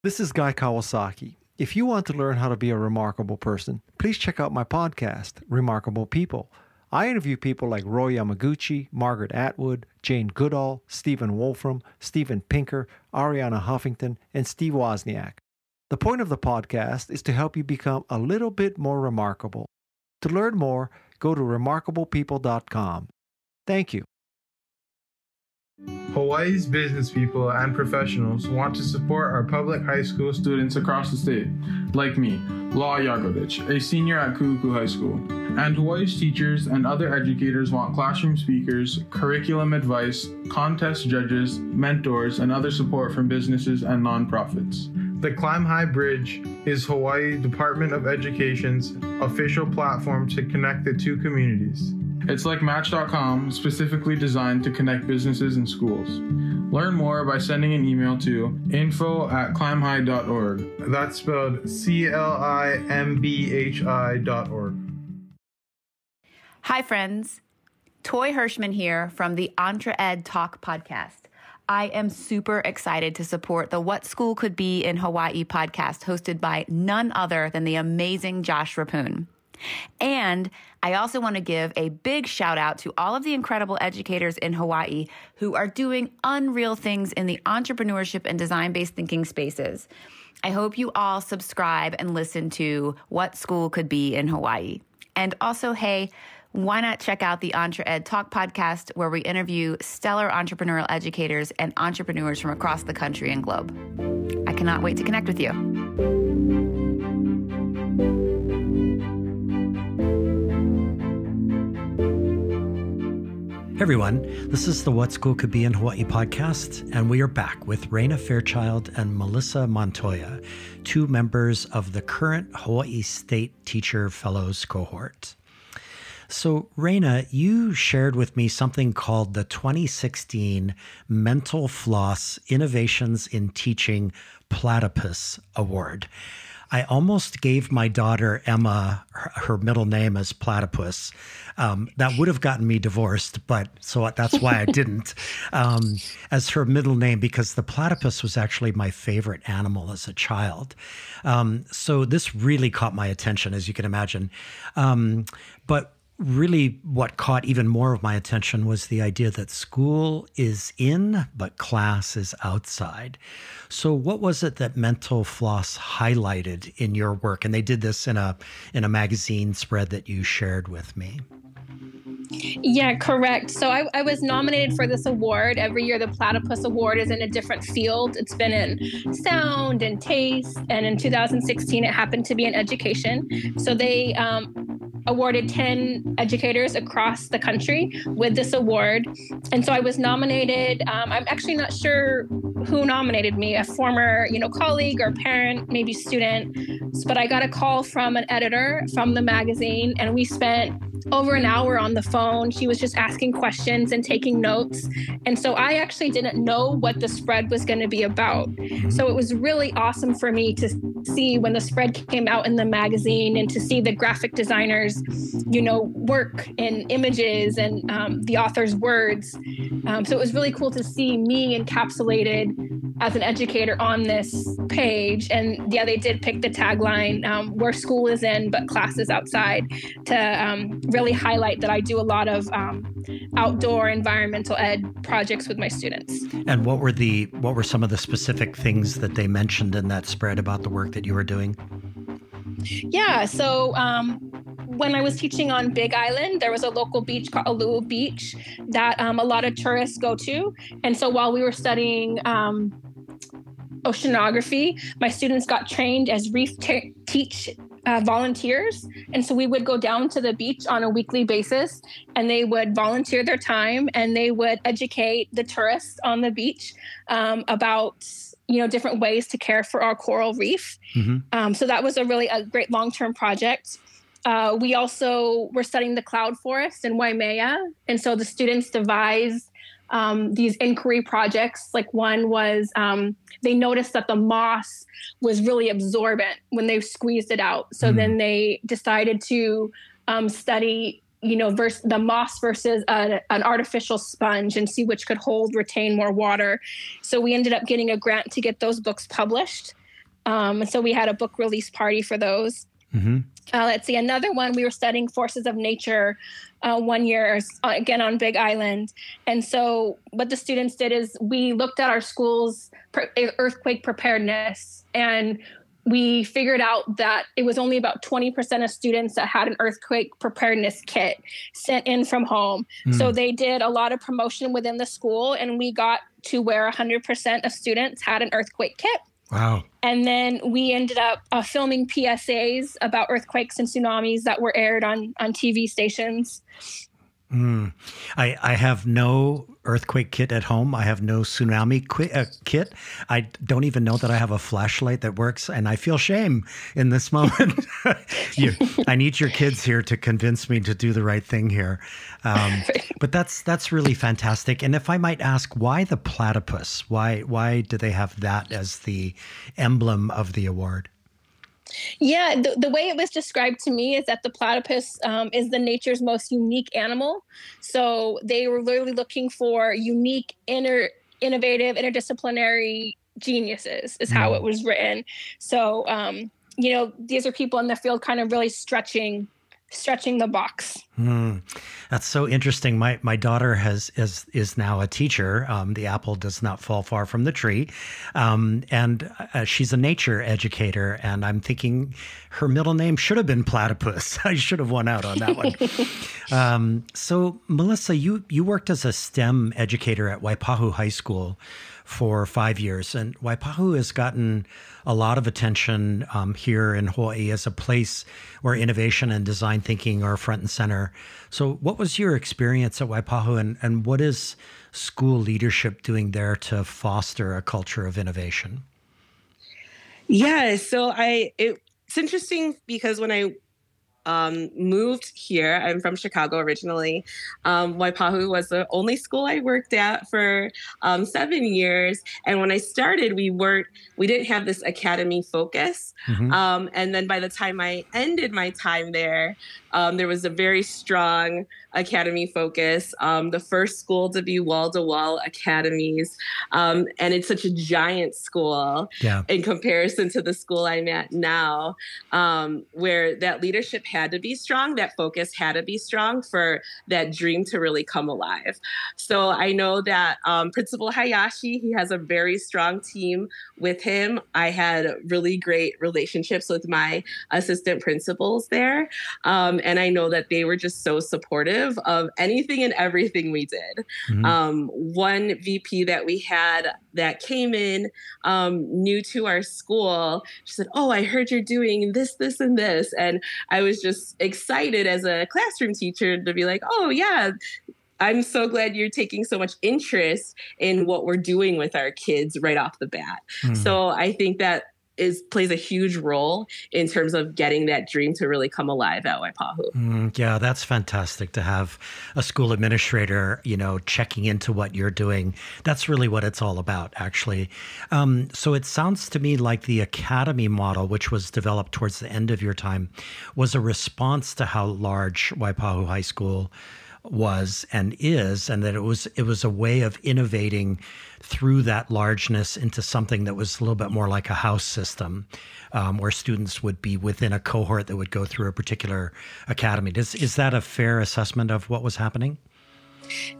This is Guy Kawasaki. If you want to learn how to be a remarkable person, please check out my podcast, Remarkable People. I interview people like Roy Yamaguchi, Margaret Atwood, Jane Goodall, Stephen Wolfram, Steven Pinker, Arianna Huffington, and Steve Wozniak. The point of the podcast is to help you become a little bit more remarkable. To learn more, go to remarkablepeople.com. Thank you. Hawaii's business people and professionals want to support our public high school students across the state, like me, Law Yagovich, a senior at Ku'uku High School. And Hawaii's teachers and other educators want classroom speakers, curriculum advice, contest judges, mentors, and other support from businesses and nonprofits. The Climb High Bridge is Hawaii Department of Education's official platform to connect the two communities. It's like Match.com, specifically designed to connect businesses and schools. Learn more by sending an email to info at climbhigh.org. That's spelled C L I M B H I dot org. Hi, friends. Toy Hirschman here from the Entre Ed Talk podcast. I am super excited to support the What School Could Be in Hawaii podcast hosted by none other than the amazing Josh Reppun. And I also want to give a big shout out to all of the incredible educators in Hawaii who are doing unreal things in the entrepreneurship and design based thinking spaces. I hope you all subscribe and listen to What School Could Be in Hawaii. And also, hey, why not check out the Entre Ed Talk podcast, where we interview stellar entrepreneurial educators and entrepreneurs from across the country and globe? I cannot wait to connect with you. Hey everyone, this is the What School Could Be in Hawaii podcast, and we are back with Wrayna Fairchild and Melissa Montoya, two members of the current Hawaii State Teacher Fellows cohort. So, Wrayna, you shared with me something called the 2016 Mental Floss Innovations in Teaching Platypus Award. I almost gave my daughter Emma her, her middle name as Platypus. Um, that would have gotten me divorced, but so that's why I didn't um, as her middle name because the platypus was actually my favorite animal as a child. Um, so this really caught my attention, as you can imagine. Um, but really what caught even more of my attention was the idea that school is in but class is outside. So what was it that mental floss highlighted in your work? And they did this in a in a magazine spread that you shared with me yeah, correct. So I, I, was nominated for this award. Every year, the Platypus Award is in a different field. It's been in sound and taste. And in 2016, it happened to be in education. So they um, awarded 10 educators across the country with this award. And so I was nominated. Um, I'm actually not sure who nominated me, a former, you know, colleague or parent, maybe student. But I got a call from an editor from the magazine, and we spent over an hour on the phone. He was just asking questions and taking notes. And so I actually didn't know what the spread was going to be about. So it was really awesome for me to see when the spread came out in the magazine and to see the graphic designers, you know, work in images and um, the author's words. Um, so it was really cool to see me encapsulated as an educator on this page. And yeah, they did pick the tagline um, where school is in, but class is outside to um, really highlight that I do a lot of um, outdoor environmental ed projects with my students. And what were the what were some of the specific things that they mentioned in that spread about the work that you were doing? Yeah, so um, when I was teaching on Big Island, there was a local beach called Alua Beach that um, a lot of tourists go to. And so while we were studying um, oceanography, my students got trained as reef teach uh, volunteers. And so we would go down to the beach on a weekly basis and they would volunteer their time and they would educate the tourists on the beach um, about you know different ways to care for our coral reef mm-hmm. um, so that was a really a great long-term project uh, we also were studying the cloud forest in waimea and so the students devised um, these inquiry projects. Like one was um, they noticed that the moss was really absorbent when they squeezed it out. So mm. then they decided to um, study, you know, vers- the moss versus a, an artificial sponge and see which could hold, retain more water. So we ended up getting a grant to get those books published. Um, and so we had a book release party for those. Mm-hmm. Uh, let's see, another one, we were studying forces of nature uh, one year, uh, again on Big Island. And so, what the students did is we looked at our school's earthquake preparedness and we figured out that it was only about 20% of students that had an earthquake preparedness kit sent in from home. Mm. So they did a lot of promotion within the school, and we got to where 100% of students had an earthquake kit. Wow. And then we ended up uh, filming PSAs about earthquakes and tsunamis that were aired on, on TV stations. Mm. I, I have no earthquake kit at home. I have no tsunami qu- uh, kit. I don't even know that I have a flashlight that works, and I feel shame in this moment. you, I need your kids here to convince me to do the right thing here. Um, but that's that's really fantastic. And if I might ask, why the platypus? Why why do they have that as the emblem of the award? Yeah, the, the way it was described to me is that the platypus um, is the nature's most unique animal. So they were literally looking for unique, inner, innovative, interdisciplinary geniuses, is how it was written. So, um, you know, these are people in the field kind of really stretching stretching the box. Mm, that's so interesting. My my daughter has is is now a teacher. Um, the apple does not fall far from the tree, um, and uh, she's a nature educator. And I'm thinking her middle name should have been Platypus. I should have won out on that one. um, so Melissa, you you worked as a STEM educator at Waipahu High School for five years, and Waipahu has gotten a lot of attention um, here in Hawaii as a place where innovation and design thinking are front and center. So, what was your experience at Waipahu, and, and what is school leadership doing there to foster a culture of innovation? Yeah, so I it, it's interesting because when I um, moved here, I'm from Chicago originally. Um, Waipahu was the only school I worked at for um, seven years. And when I started, we weren't, we didn't have this academy focus. Mm-hmm. Um, and then by the time I ended my time there, um, there was a very strong academy focus, um, the first school to be wall to wall academies. Um, and it's such a giant school yeah. in comparison to the school I'm at now, um, where that leadership had to be strong, that focus had to be strong for that dream to really come alive. So I know that um, Principal Hayashi, he has a very strong team with him. I had really great relationships with my assistant principals there. Um, and I know that they were just so supportive of anything and everything we did. Mm-hmm. Um, one VP that we had that came in um, new to our school, she said, Oh, I heard you're doing this, this, and this. And I was just excited as a classroom teacher to be like, Oh, yeah, I'm so glad you're taking so much interest in what we're doing with our kids right off the bat. Mm. So I think that is plays a huge role in terms of getting that dream to really come alive at Waipahu. Mm, yeah, that's fantastic to have a school administrator, you know, checking into what you're doing. That's really what it's all about, actually. Um, so it sounds to me like the academy model, which was developed towards the end of your time, was a response to how large Waipahu High School was and is, and that it was it was a way of innovating through that largeness into something that was a little bit more like a house system, um, where students would be within a cohort that would go through a particular academy. Is is that a fair assessment of what was happening?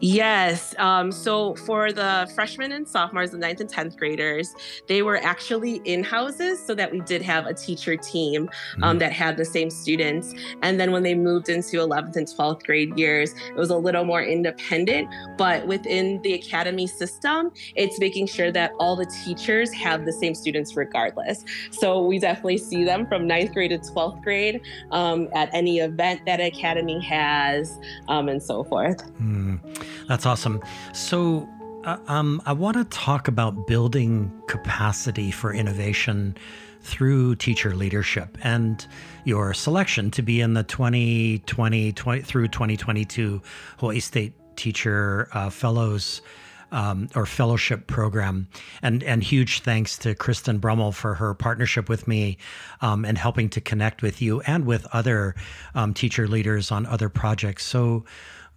Yes. Um, so for the freshmen and sophomores, the ninth and 10th graders, they were actually in houses so that we did have a teacher team um, mm-hmm. that had the same students. And then when they moved into 11th and 12th grade years, it was a little more independent. But within the academy system, it's making sure that all the teachers have the same students regardless. So we definitely see them from ninth grade to 12th grade um, at any event that academy has um, and so forth. Mm. That's awesome. So, uh, um, I want to talk about building capacity for innovation through teacher leadership and your selection to be in the 2020 20, through 2022 Hawaii State Teacher uh, Fellows. Um, or fellowship program. And and huge thanks to Kristen Brummel for her partnership with me um, and helping to connect with you and with other um, teacher leaders on other projects. So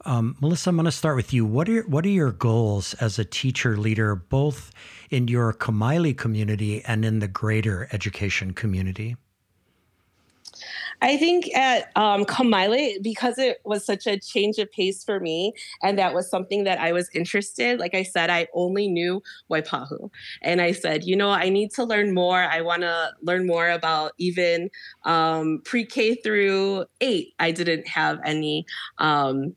um, Melissa, I'm going to start with you. What are what are your goals as a teacher leader, both in your Kamaile community and in the greater education community? I think at um, because it was such a change of pace for me, and that was something that I was interested. Like I said, I only knew Waipahu, and I said, you know, I need to learn more. I want to learn more about even um, pre-K through eight. I didn't have any um,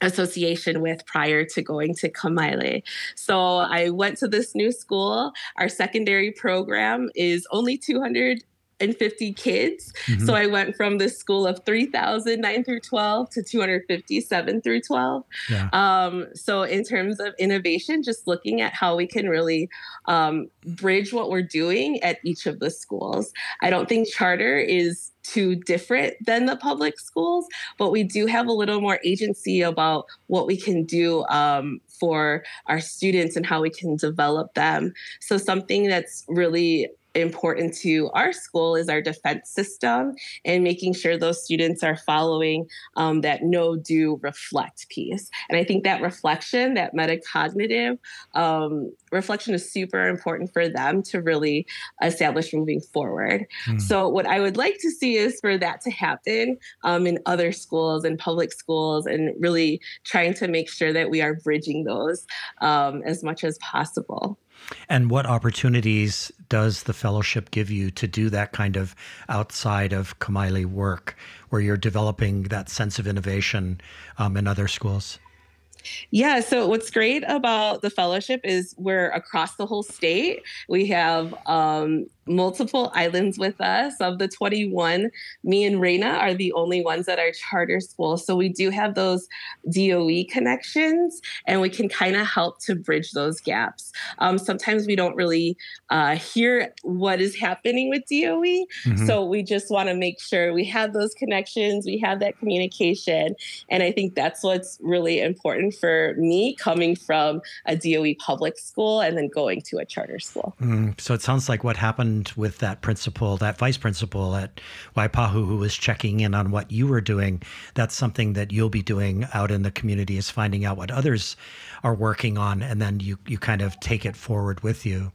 association with prior to going to Kamaile. So I went to this new school. Our secondary program is only 200 and 50 kids. Mm-hmm. So I went from this school of 3,000, 9 through 12 to 257 through 12. Yeah. Um, so in terms of innovation, just looking at how we can really um, bridge what we're doing at each of the schools. I don't think charter is too different than the public schools, but we do have a little more agency about what we can do um, for our students and how we can develop them. So, something that's really important to our school is our defense system and making sure those students are following um, that no do, reflect piece. And I think that reflection, that metacognitive um, reflection is super important for them to really establish moving forward. Mm. So, what I would like to see is for that to happen um, in other schools and public schools and really trying to make sure that we are bridging those um, as much as possible. And what opportunities does the fellowship give you to do that kind of outside of Kamaile work where you're developing that sense of innovation um, in other schools? Yeah. So what's great about the fellowship is we're across the whole state. We have um, multiple islands with us. Of the 21, me and Wrayna are the only ones at our charter school. So we do have those DOE connections and we can kind of help to bridge those gaps. Um, sometimes we don't really uh, hear what is happening with DOE. Mm-hmm. So we just want to make sure we have those connections, we have that communication. And I think that's what's really important for me coming from a DOE public school and then going to a charter school. Mm, so it sounds like what happened happened with that principal, that vice principal at Waipahu, who was checking in on what you were doing. That's something that you'll be doing out in the community is finding out what others are working on, and then you you kind of take it forward with you.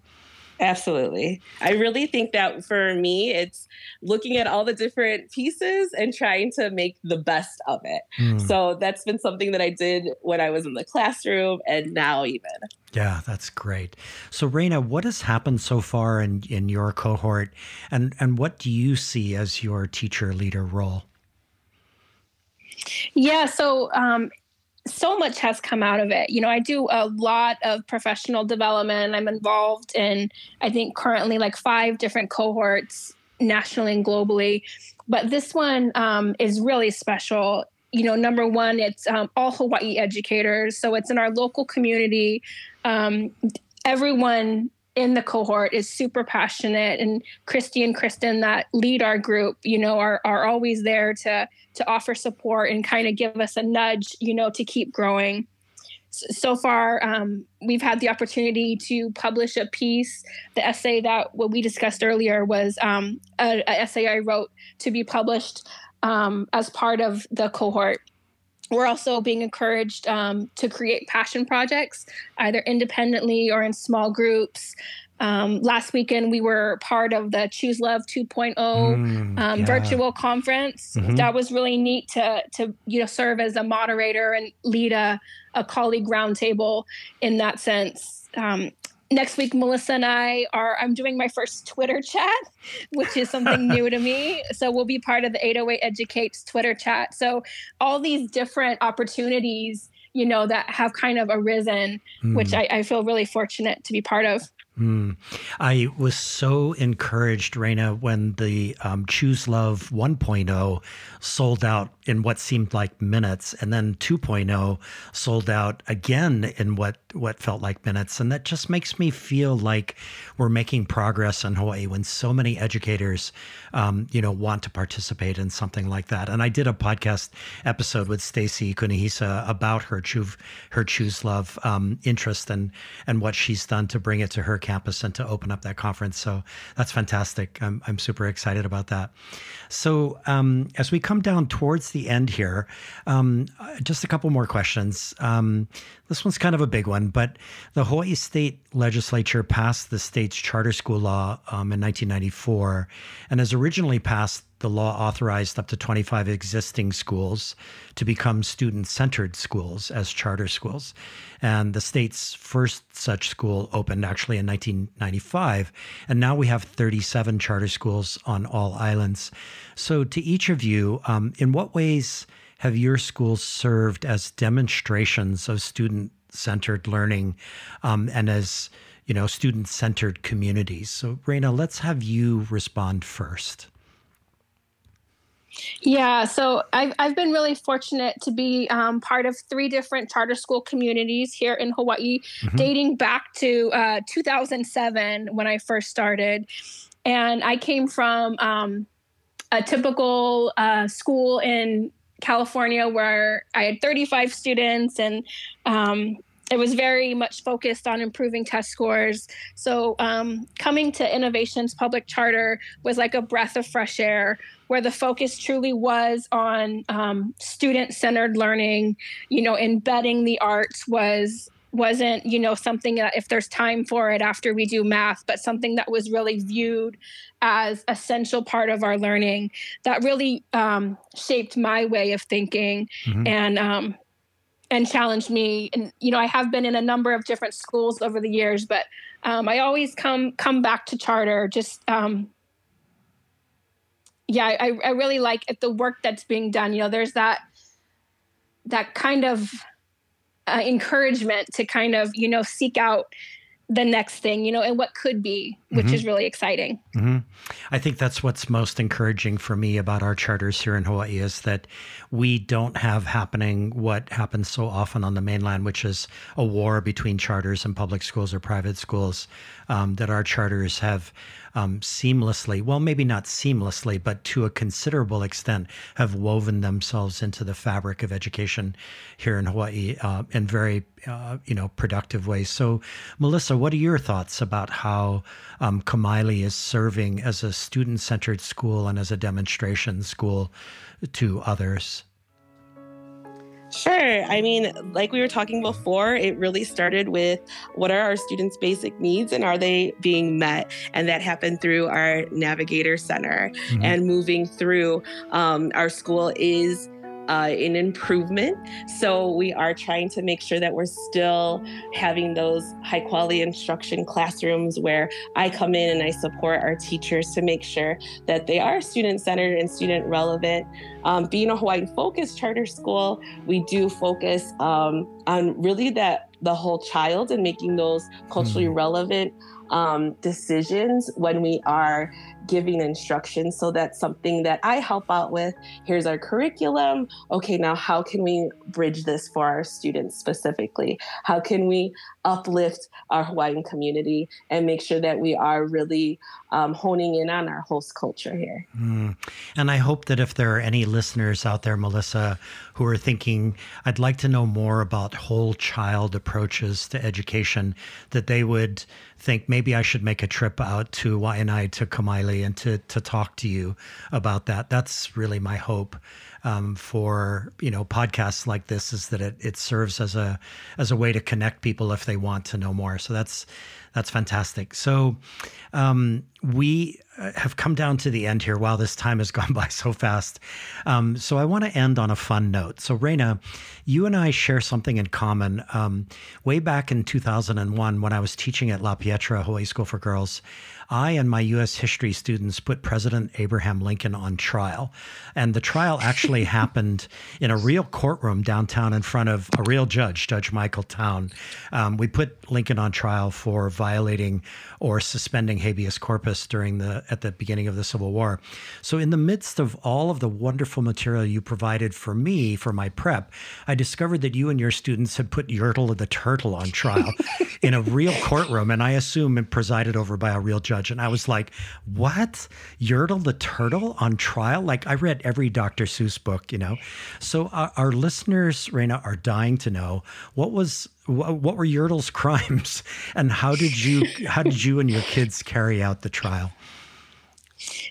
Absolutely. I really think that for me, it's looking at all the different pieces and trying to make the best of it. Mm. So that's been something that I did when I was in the classroom and now even. Yeah, that's great. So Wrayna, what has happened so far in, in your cohort and, and what do you see as your teacher leader role? Yeah, so um, so much has come out of it. You know, I do a lot of professional development. I'm involved in, I think, currently like five different cohorts nationally and globally. But this one um, is really special. You know, number one, it's um, all Hawaii educators. So it's in our local community. Um, everyone in the cohort is super passionate and Christy and Kristen that lead our group, you know, are are always there to to offer support and kind of give us a nudge, you know, to keep growing. So far, um, we've had the opportunity to publish a piece. The essay that what we discussed earlier was um, a, a, essay I wrote to be published um, as part of the cohort we're also being encouraged um, to create passion projects, either independently or in small groups. Um, last weekend, we were part of the Choose Love 2.0 mm, um, yeah. virtual conference. Mm-hmm. That was really neat to to you know serve as a moderator and lead a, a colleague roundtable in that sense. Um, next week melissa and i are i'm doing my first twitter chat which is something new to me so we'll be part of the 808 educates twitter chat so all these different opportunities you know that have kind of arisen mm. which I, I feel really fortunate to be part of Mm. I was so encouraged, Wrayna, when the um, Choose Love 1.0 sold out in what seemed like minutes, and then 2.0 sold out again in what, what felt like minutes. And that just makes me feel like we're making progress in Hawaii when so many educators, um, you know, want to participate in something like that. And I did a podcast episode with Stacy Kunihisa about her Choose, her Choose Love um, interest and, and what she's done to bring it to her campus and to open up that conference. So that's fantastic. I'm, I'm super excited about that. So um, as we come down towards the end here, um, just a couple more questions. Um, this one's kind of a big one, but the Hawaii State Legislature passed the state's charter school law um, in 1994 and has originally passed the law authorized up to 25 existing schools to become student centered schools as charter schools. And the state's first such school opened actually in 1995. And now we have 37 charter schools on all islands. So, to each of you, um, in what ways have your schools served as demonstrations of student centered learning um, and as you know student centered communities so Wrayna let's have you respond first yeah, so I've, I've been really fortunate to be um, part of three different charter school communities here in Hawaii, mm-hmm. dating back to uh, 2007 when I first started. And I came from um, a typical uh, school in California where I had 35 students and um, it was very much focused on improving test scores. So um, coming to Innovations Public Charter was like a breath of fresh air where the focus truly was on um, student-centered learning. You know, embedding the arts was wasn't you know something that if there's time for it after we do math but something that was really viewed as essential part of our learning that really um, shaped my way of thinking mm-hmm. and um, and challenged me. And you know, I have been in a number of different schools over the years, but um, I always come come back to charter. Just um, yeah, I, I really like the work that's being done. You know, there's that that kind of uh, encouragement to kind of you know seek out the next thing, you know, and what could be which mm-hmm. is really exciting. Mm-hmm. I think that's what's most encouraging for me about our charters here in Hawaii is that we don't have happening what happens so often on the mainland, which is a war between charters and public schools or private schools. Um, that our charters have um, seamlessly, well, maybe not seamlessly, but to a considerable extent, have woven themselves into the fabric of education here in Hawaii uh, in very, uh, you know, productive ways. So, Melissa, what are your thoughts about how um, Kamaile is serving as a student-centered school and as a demonstration school to others? Sure. I mean, like we were talking before, it really started with what are our students' basic needs and are they being met? And that happened through our Navigator Center. Mm-hmm. And moving through, um, our school is uh, an improvement. So we are trying to make sure that we're still having those high quality instruction classrooms where I come in and I support our teachers to make sure that they are student centered and student relevant. Um, being a Hawaiian focused charter school, we do focus um, on really that the whole child and making those culturally mm-hmm. relevant um, decisions when we are giving instruction. So that's something that I help out with. Here's our curriculum. Okay, now how can we bridge this for our students specifically? How can we uplift our Hawaiian community and make sure that we are really um, honing in on our host culture here? Mm. And I hope that if there are any listeners out there, Melissa, who are thinking, I'd like to know more about whole child approaches to education, that they would think maybe I should make a trip out to Waianae to And to to talk to you about that. That's really my hope um, for you know podcasts like this is that it, it serves as a as a way to connect people if they want to know more. So that's that's fantastic. So um, we uh, have come down to the end here. Wow, this time has gone by so fast. Um, so I want to end on a fun note. So Wrayna, you and I share something in common. Um, way back in 2001, when I was teaching at La Pietra Hawaii School for Girls, I and my U.S. history students put President Abraham Lincoln on trial. And the trial actually happened in a real courtroom downtown in front of a real judge, Judge Michael Town. Um, we put Lincoln on trial for violating or suspending habeas corpus during the at the beginning of the Civil War. So in the midst of all of the wonderful material you provided for me for my prep, I discovered that you and your students had put Yertle the turtle on trial in a real courtroom, and I assume it presided over by a real judge judge. And I was like, what? Yertle the turtle on trial? Like I read every Dr. Seuss book, you know? So our, our listeners, Wrayna, are dying to know what was what, what were Yertle's crimes and how did you how did you and your kids carry out the trial?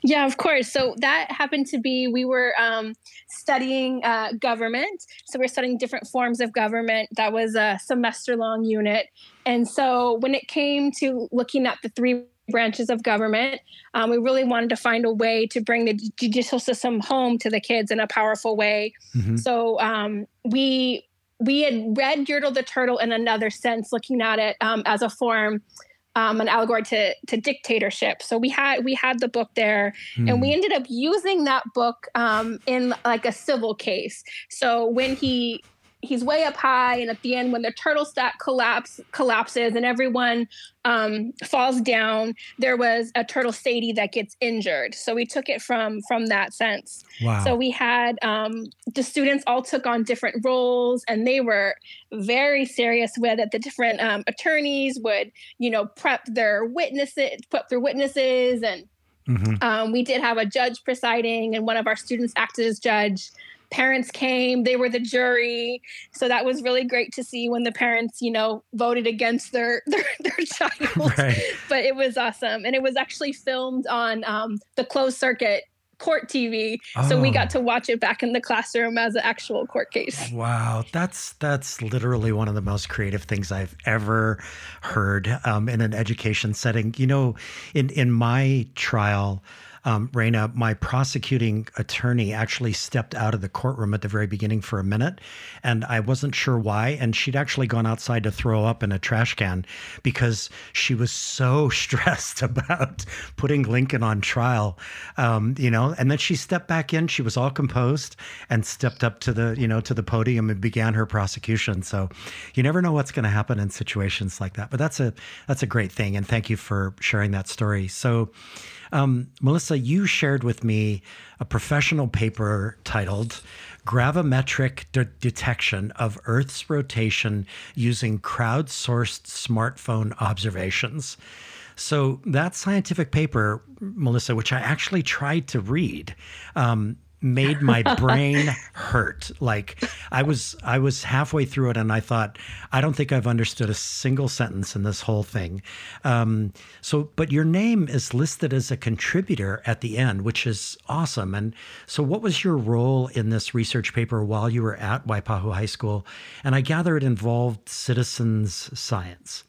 Yeah, of course. So that happened to be we were um, studying uh, government. So we're studying different forms of government. That was a semester long unit. And so when it came to looking at the three branches of government. Um, we really wanted to find a way to bring the judicial system home to the kids in a powerful way. Mm-hmm. So um, we we had read Yertle the Turtle in another sense, looking at it um, as a form, um, an allegory to to dictatorship. So we had we had the book there, mm. and we hmm. ended up using that book um, in like a civil case. So when he he's way up high and at the end when the turtle stack collapse collapses and everyone um, falls down there was a turtle sadie that gets injured so we took it from from that sense wow. so we had um, the students all took on different roles and they were very serious with it the different um, attorneys would you know prep their witnesses prep their witnesses and mm-hmm. Um, we did have a judge presiding and one of our students acted as judge parents came they were the jury so that was really great to see when the parents you know voted against their their, their child right. but it was awesome and it was actually filmed on um, the closed circuit court TV. Oh. So we got oh. to watch it back in the classroom as an actual court case. Wow, that's that's literally one of the most creative things I've ever heard um, in an education setting. You know, in in my trial, um, Wrayna, my prosecuting attorney actually stepped out of the courtroom at the very beginning for a minute, and I wasn't sure why. And she'd actually gone outside to throw up in a trash can because she was so stressed about putting Lincoln on trial, um, you know. And then she stepped back in. She was all composed and stepped up to the, you know, to the podium and began her prosecution. So, you never know what's going to happen in situations like that. But that's a that's a great thing, and thank you for sharing that story. So. Um, Melissa, you shared with me a professional paper titled Gravimetric De- Detection of Earth's Rotation Using Crowdsourced Smartphone Observations. So, that scientific paper, Melissa, which I actually tried to read, um, made my brain hurt. Like i was i was halfway through it and i thought i don't think i've understood a single sentence in this whole thing. Um, so but your name is listed as a contributor at the end which is awesome. And so what was your role in this research paper while you were at waipahu high school? And i gather it involved citizens science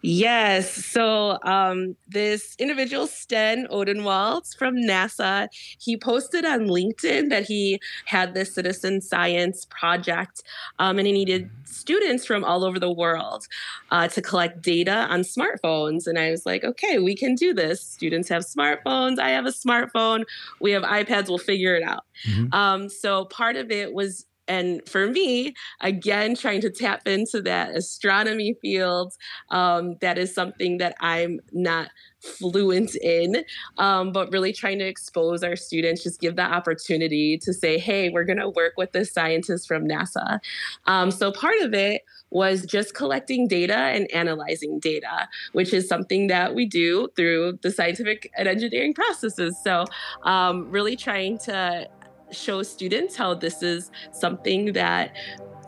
Yes. So um, this individual, Sten Odenwald from NASA, he posted on LinkedIn that he had this citizen science project um, and he needed students from all over the world uh, to collect data on smartphones. And I was like, okay, we can do this. Students have smartphones. I have a smartphone. We have iPads. We'll figure it out. Mm-hmm. Um, so part of it was and for me, again, trying to tap into that astronomy field, um, that is something that I'm not fluent in, um, but really trying to expose our students, just give the opportunity to say, hey, we're going to work with this scientist from NASA. Um, so part of it was just collecting data and analyzing data, which is something that we do through the scientific and engineering processes. So, um, really trying to show students how this is something that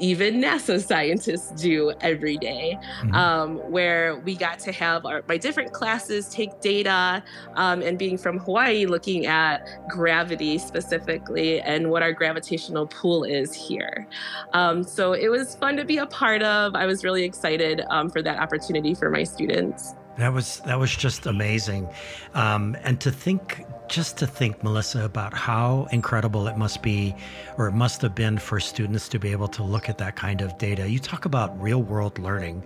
even NASA scientists do every day, mm-hmm. um, where we got to have our, my different classes take data um, and being from Hawaii, looking at gravity specifically and what our gravitational pull is here. Um, so it was fun to be a part of. I was really excited um, for that opportunity for my students. That was that was just amazing, um, and to think, just to think, Melissa, about how incredible it must be, or it must have been for students to be able to look at that kind of data. You talk about real world learning,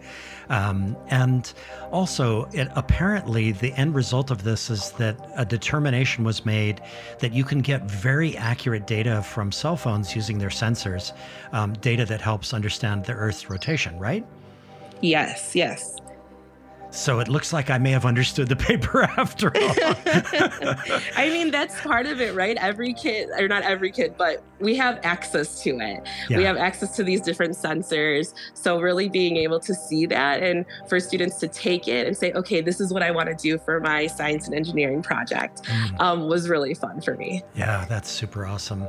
um, and also it, apparently the end result of this is that a determination was made that you can get very accurate data from cell phones using their sensors, um, data that helps understand the Earth's rotation. Right? Yes. Yes. So it looks like I may have understood the paper after all. I mean, that's part of it, right? Every kid, or not every kid, but we have access to it. Yeah. We have access to these different sensors. So, really being able to see that and for students to take it and say, okay, this is what I want to do for my science and engineering project mm. um, was really fun for me. Yeah, that's super awesome.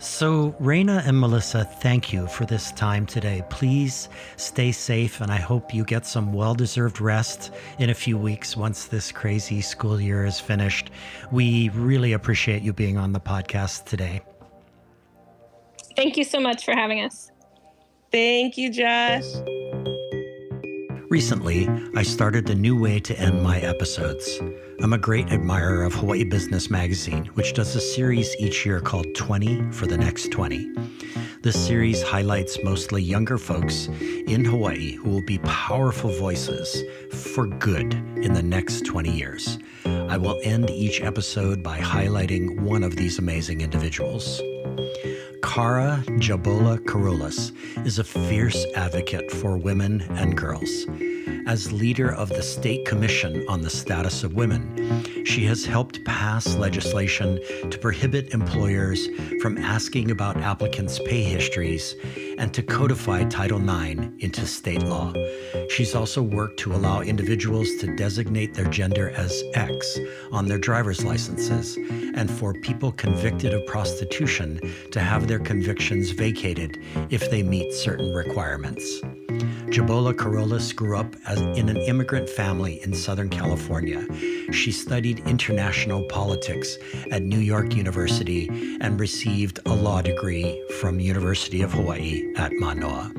So, Wrayna and Melissa, thank you for this time today. Please stay safe, and I hope you get some well deserved rest in a few weeks once this crazy school year is finished. We really appreciate you being on the podcast today. Thank you so much for having us. Thank you, Josh. Recently, I started a new way to end my episodes. I'm a great admirer of Hawaii Business Magazine, which does a series each year called 20 for the Next 20. This series highlights mostly younger folks in Hawaii who will be powerful voices for good in the next 20 years. I will end each episode by highlighting one of these amazing individuals. Khara Jabola Carolus is a fierce advocate for women and girls. As leader of the State Commission on the Status of Women, she has helped pass legislation to prohibit employers from asking about applicants' pay histories and to codify Title IX into state law. She's also worked to allow individuals to designate their gender as X on their driver's licenses and for people convicted of prostitution to have their convictions vacated if they meet certain requirements. Jabola Carolus grew up as, in an immigrant family in Southern California. She studied international politics at New York University and received a law degree from University of Hawaii at Manoa.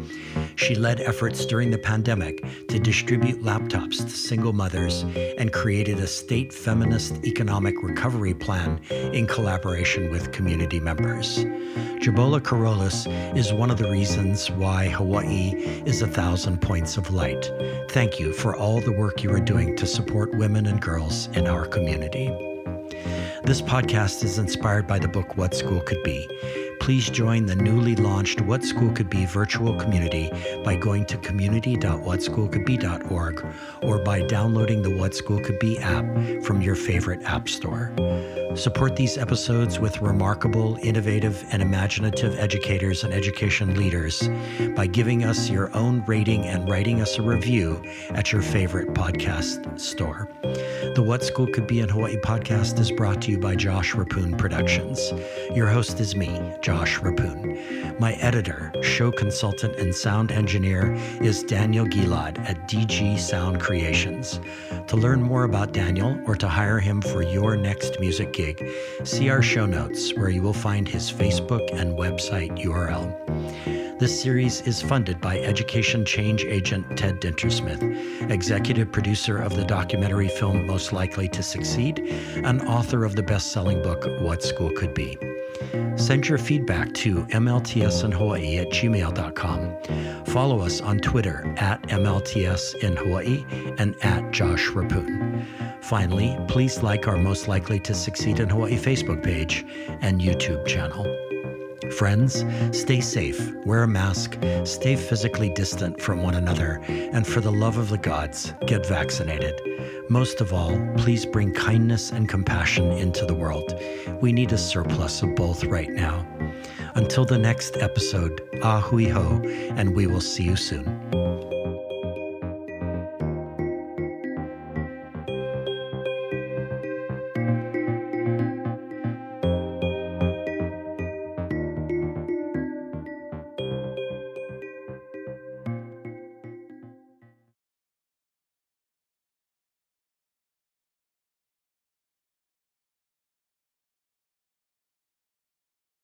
She led efforts during the pandemic to distribute laptops to single mothers and created a state feminist economic recovery plan in collaboration with community members. Jabola Carolus is one of the reasons why Hawaii is a thousand points of light. Thank you for all the work you are doing to support women and girls in our community. This podcast is inspired by the book What School Could Be please join the newly launched What School Could Be virtual community by going to community.whatschoolcouldbe.org or by downloading the What School Could Be app from your favorite app store. Support these episodes with remarkable, innovative, and imaginative educators and education leaders by giving us your own rating and writing us a review at your favorite podcast store. The What School Could Be in Hawaii podcast is brought to you by Josh Reppun Productions. Your host is me, Josh Reppun. My editor, show consultant, and sound engineer is Daniel Gilad at DG Sound Creations. To learn more about Daniel or to hire him for your next music gig, see our show notes where you will find his Facebook and website URL. This series is funded by education change agent Ted Dintersmith, executive producer of the documentary film Most Likely to Succeed, and author of the best selling book What School Could Be. Send your feedback to mltsinhawaii at gmail.com. Follow us on Twitter at mltsinhawaii and at Josh Reppun. Finally, please like our Most Likely to Succeed in Hawaii Facebook page and YouTube channel. Friends, stay safe, wear a mask, stay physically distant from one another, and for the love of the gods, get vaccinated. Most of all, please bring kindness and compassion into the world. We need a surplus of both right now. Until the next episode, ahui ho, and we will see you soon.